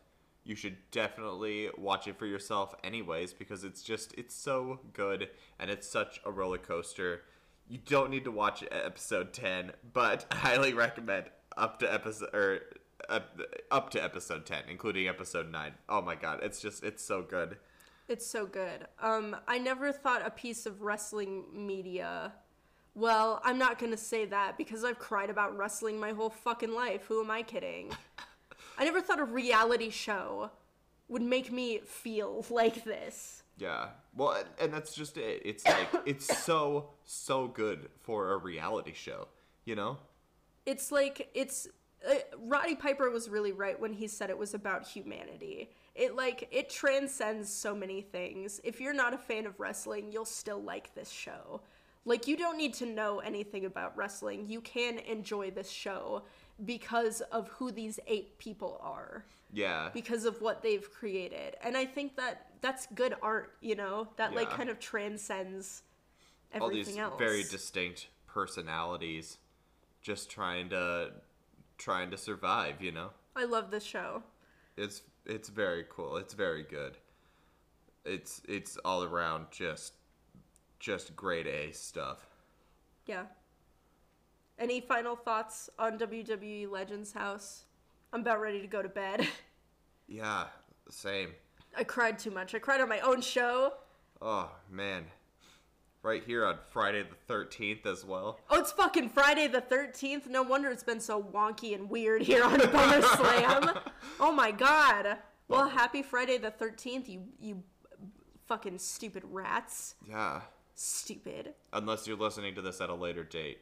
you should definitely watch it for yourself anyways because it's just it's so good and it's such a roller coaster. You don't need to watch episode 10, but [LAUGHS] I highly recommend up to episode or up to episode 10, including episode 9. Oh my god, it's just it's so good. It's so good. Um, I never thought a piece of wrestling media. Well, I'm not gonna say that because I've cried about wrestling my whole fucking life. Who am I kidding? [LAUGHS] I never thought a reality show would make me feel like this. Yeah. Well, and, and that's just it. It's like [COUGHS] it's so so good for a reality show, you know? It's like it's uh, Roddy Piper was really right when he said it was about humanity. It like it transcends so many things. If you're not a fan of wrestling, you'll still like this show. Like you don't need to know anything about wrestling. You can enjoy this show because of who these eight people are. Yeah. Because of what they've created. And I think that that's good art, you know? That like kind of transcends All these else. very distinct personalities just trying to trying to survive, you know? I love this show. It's it's very cool. It's very good. It's it's all around just just grade A stuff. Yeah. Any final thoughts on WWE Legends House? I'm about ready to go to bed. Yeah, same. I cried too much. I cried on my own show. Oh man. Right here on Friday the 13th as well. Oh, it's fucking Friday the 13th. No wonder it's been so wonky and weird here on Bummer [LAUGHS] Slam. Oh my god. Well, happy Friday the 13th, you you fucking stupid rats. Yeah. Stupid. Unless you're listening to this at a later date.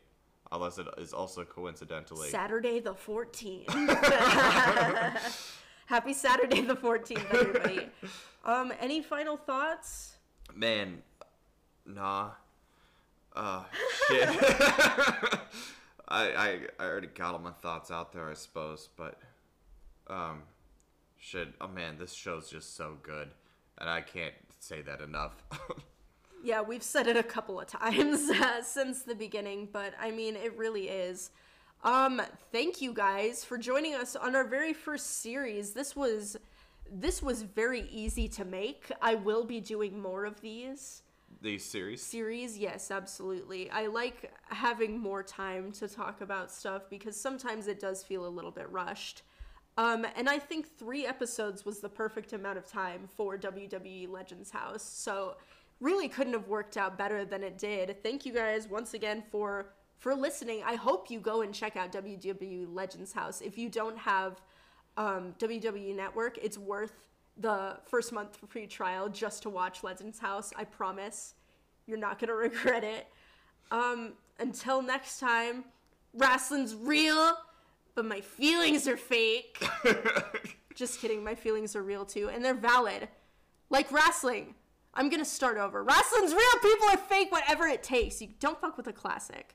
Unless it is also coincidentally. Saturday the 14th. [LAUGHS] [LAUGHS] Happy Saturday the 14th, everybody. Um, any final thoughts? Man, nah. Uh, [LAUGHS] shit. [LAUGHS] I, I I already got all my thoughts out there, I suppose, but um, shit. Oh man, this show's just so good, and I can't say that enough. [LAUGHS] Yeah, we've said it a couple of times uh, since the beginning, but I mean, it really is. Um, thank you guys for joining us on our very first series. This was this was very easy to make. I will be doing more of these These series. series. Yes, absolutely. I like having more time to talk about stuff because sometimes it does feel a little bit rushed. Um, and I think three episodes was the perfect amount of time for WWE Legends House. So really couldn't have worked out better than it did. Thank you guys once again for for listening. I hope you go and check out WWE Legends House. If you don't have um, WWE Network, it's worth the first month free trial just to watch Legends House. I promise you're not gonna [LAUGHS] regret it. Um, until next time, wrestling's real, but my feelings are fake. [LAUGHS] Just kidding, my feelings are real too, and they're valid. Like wrestling. I'm gonna start over. Wrestling's real, people are fake, whatever it takes. You don't fuck with a classic.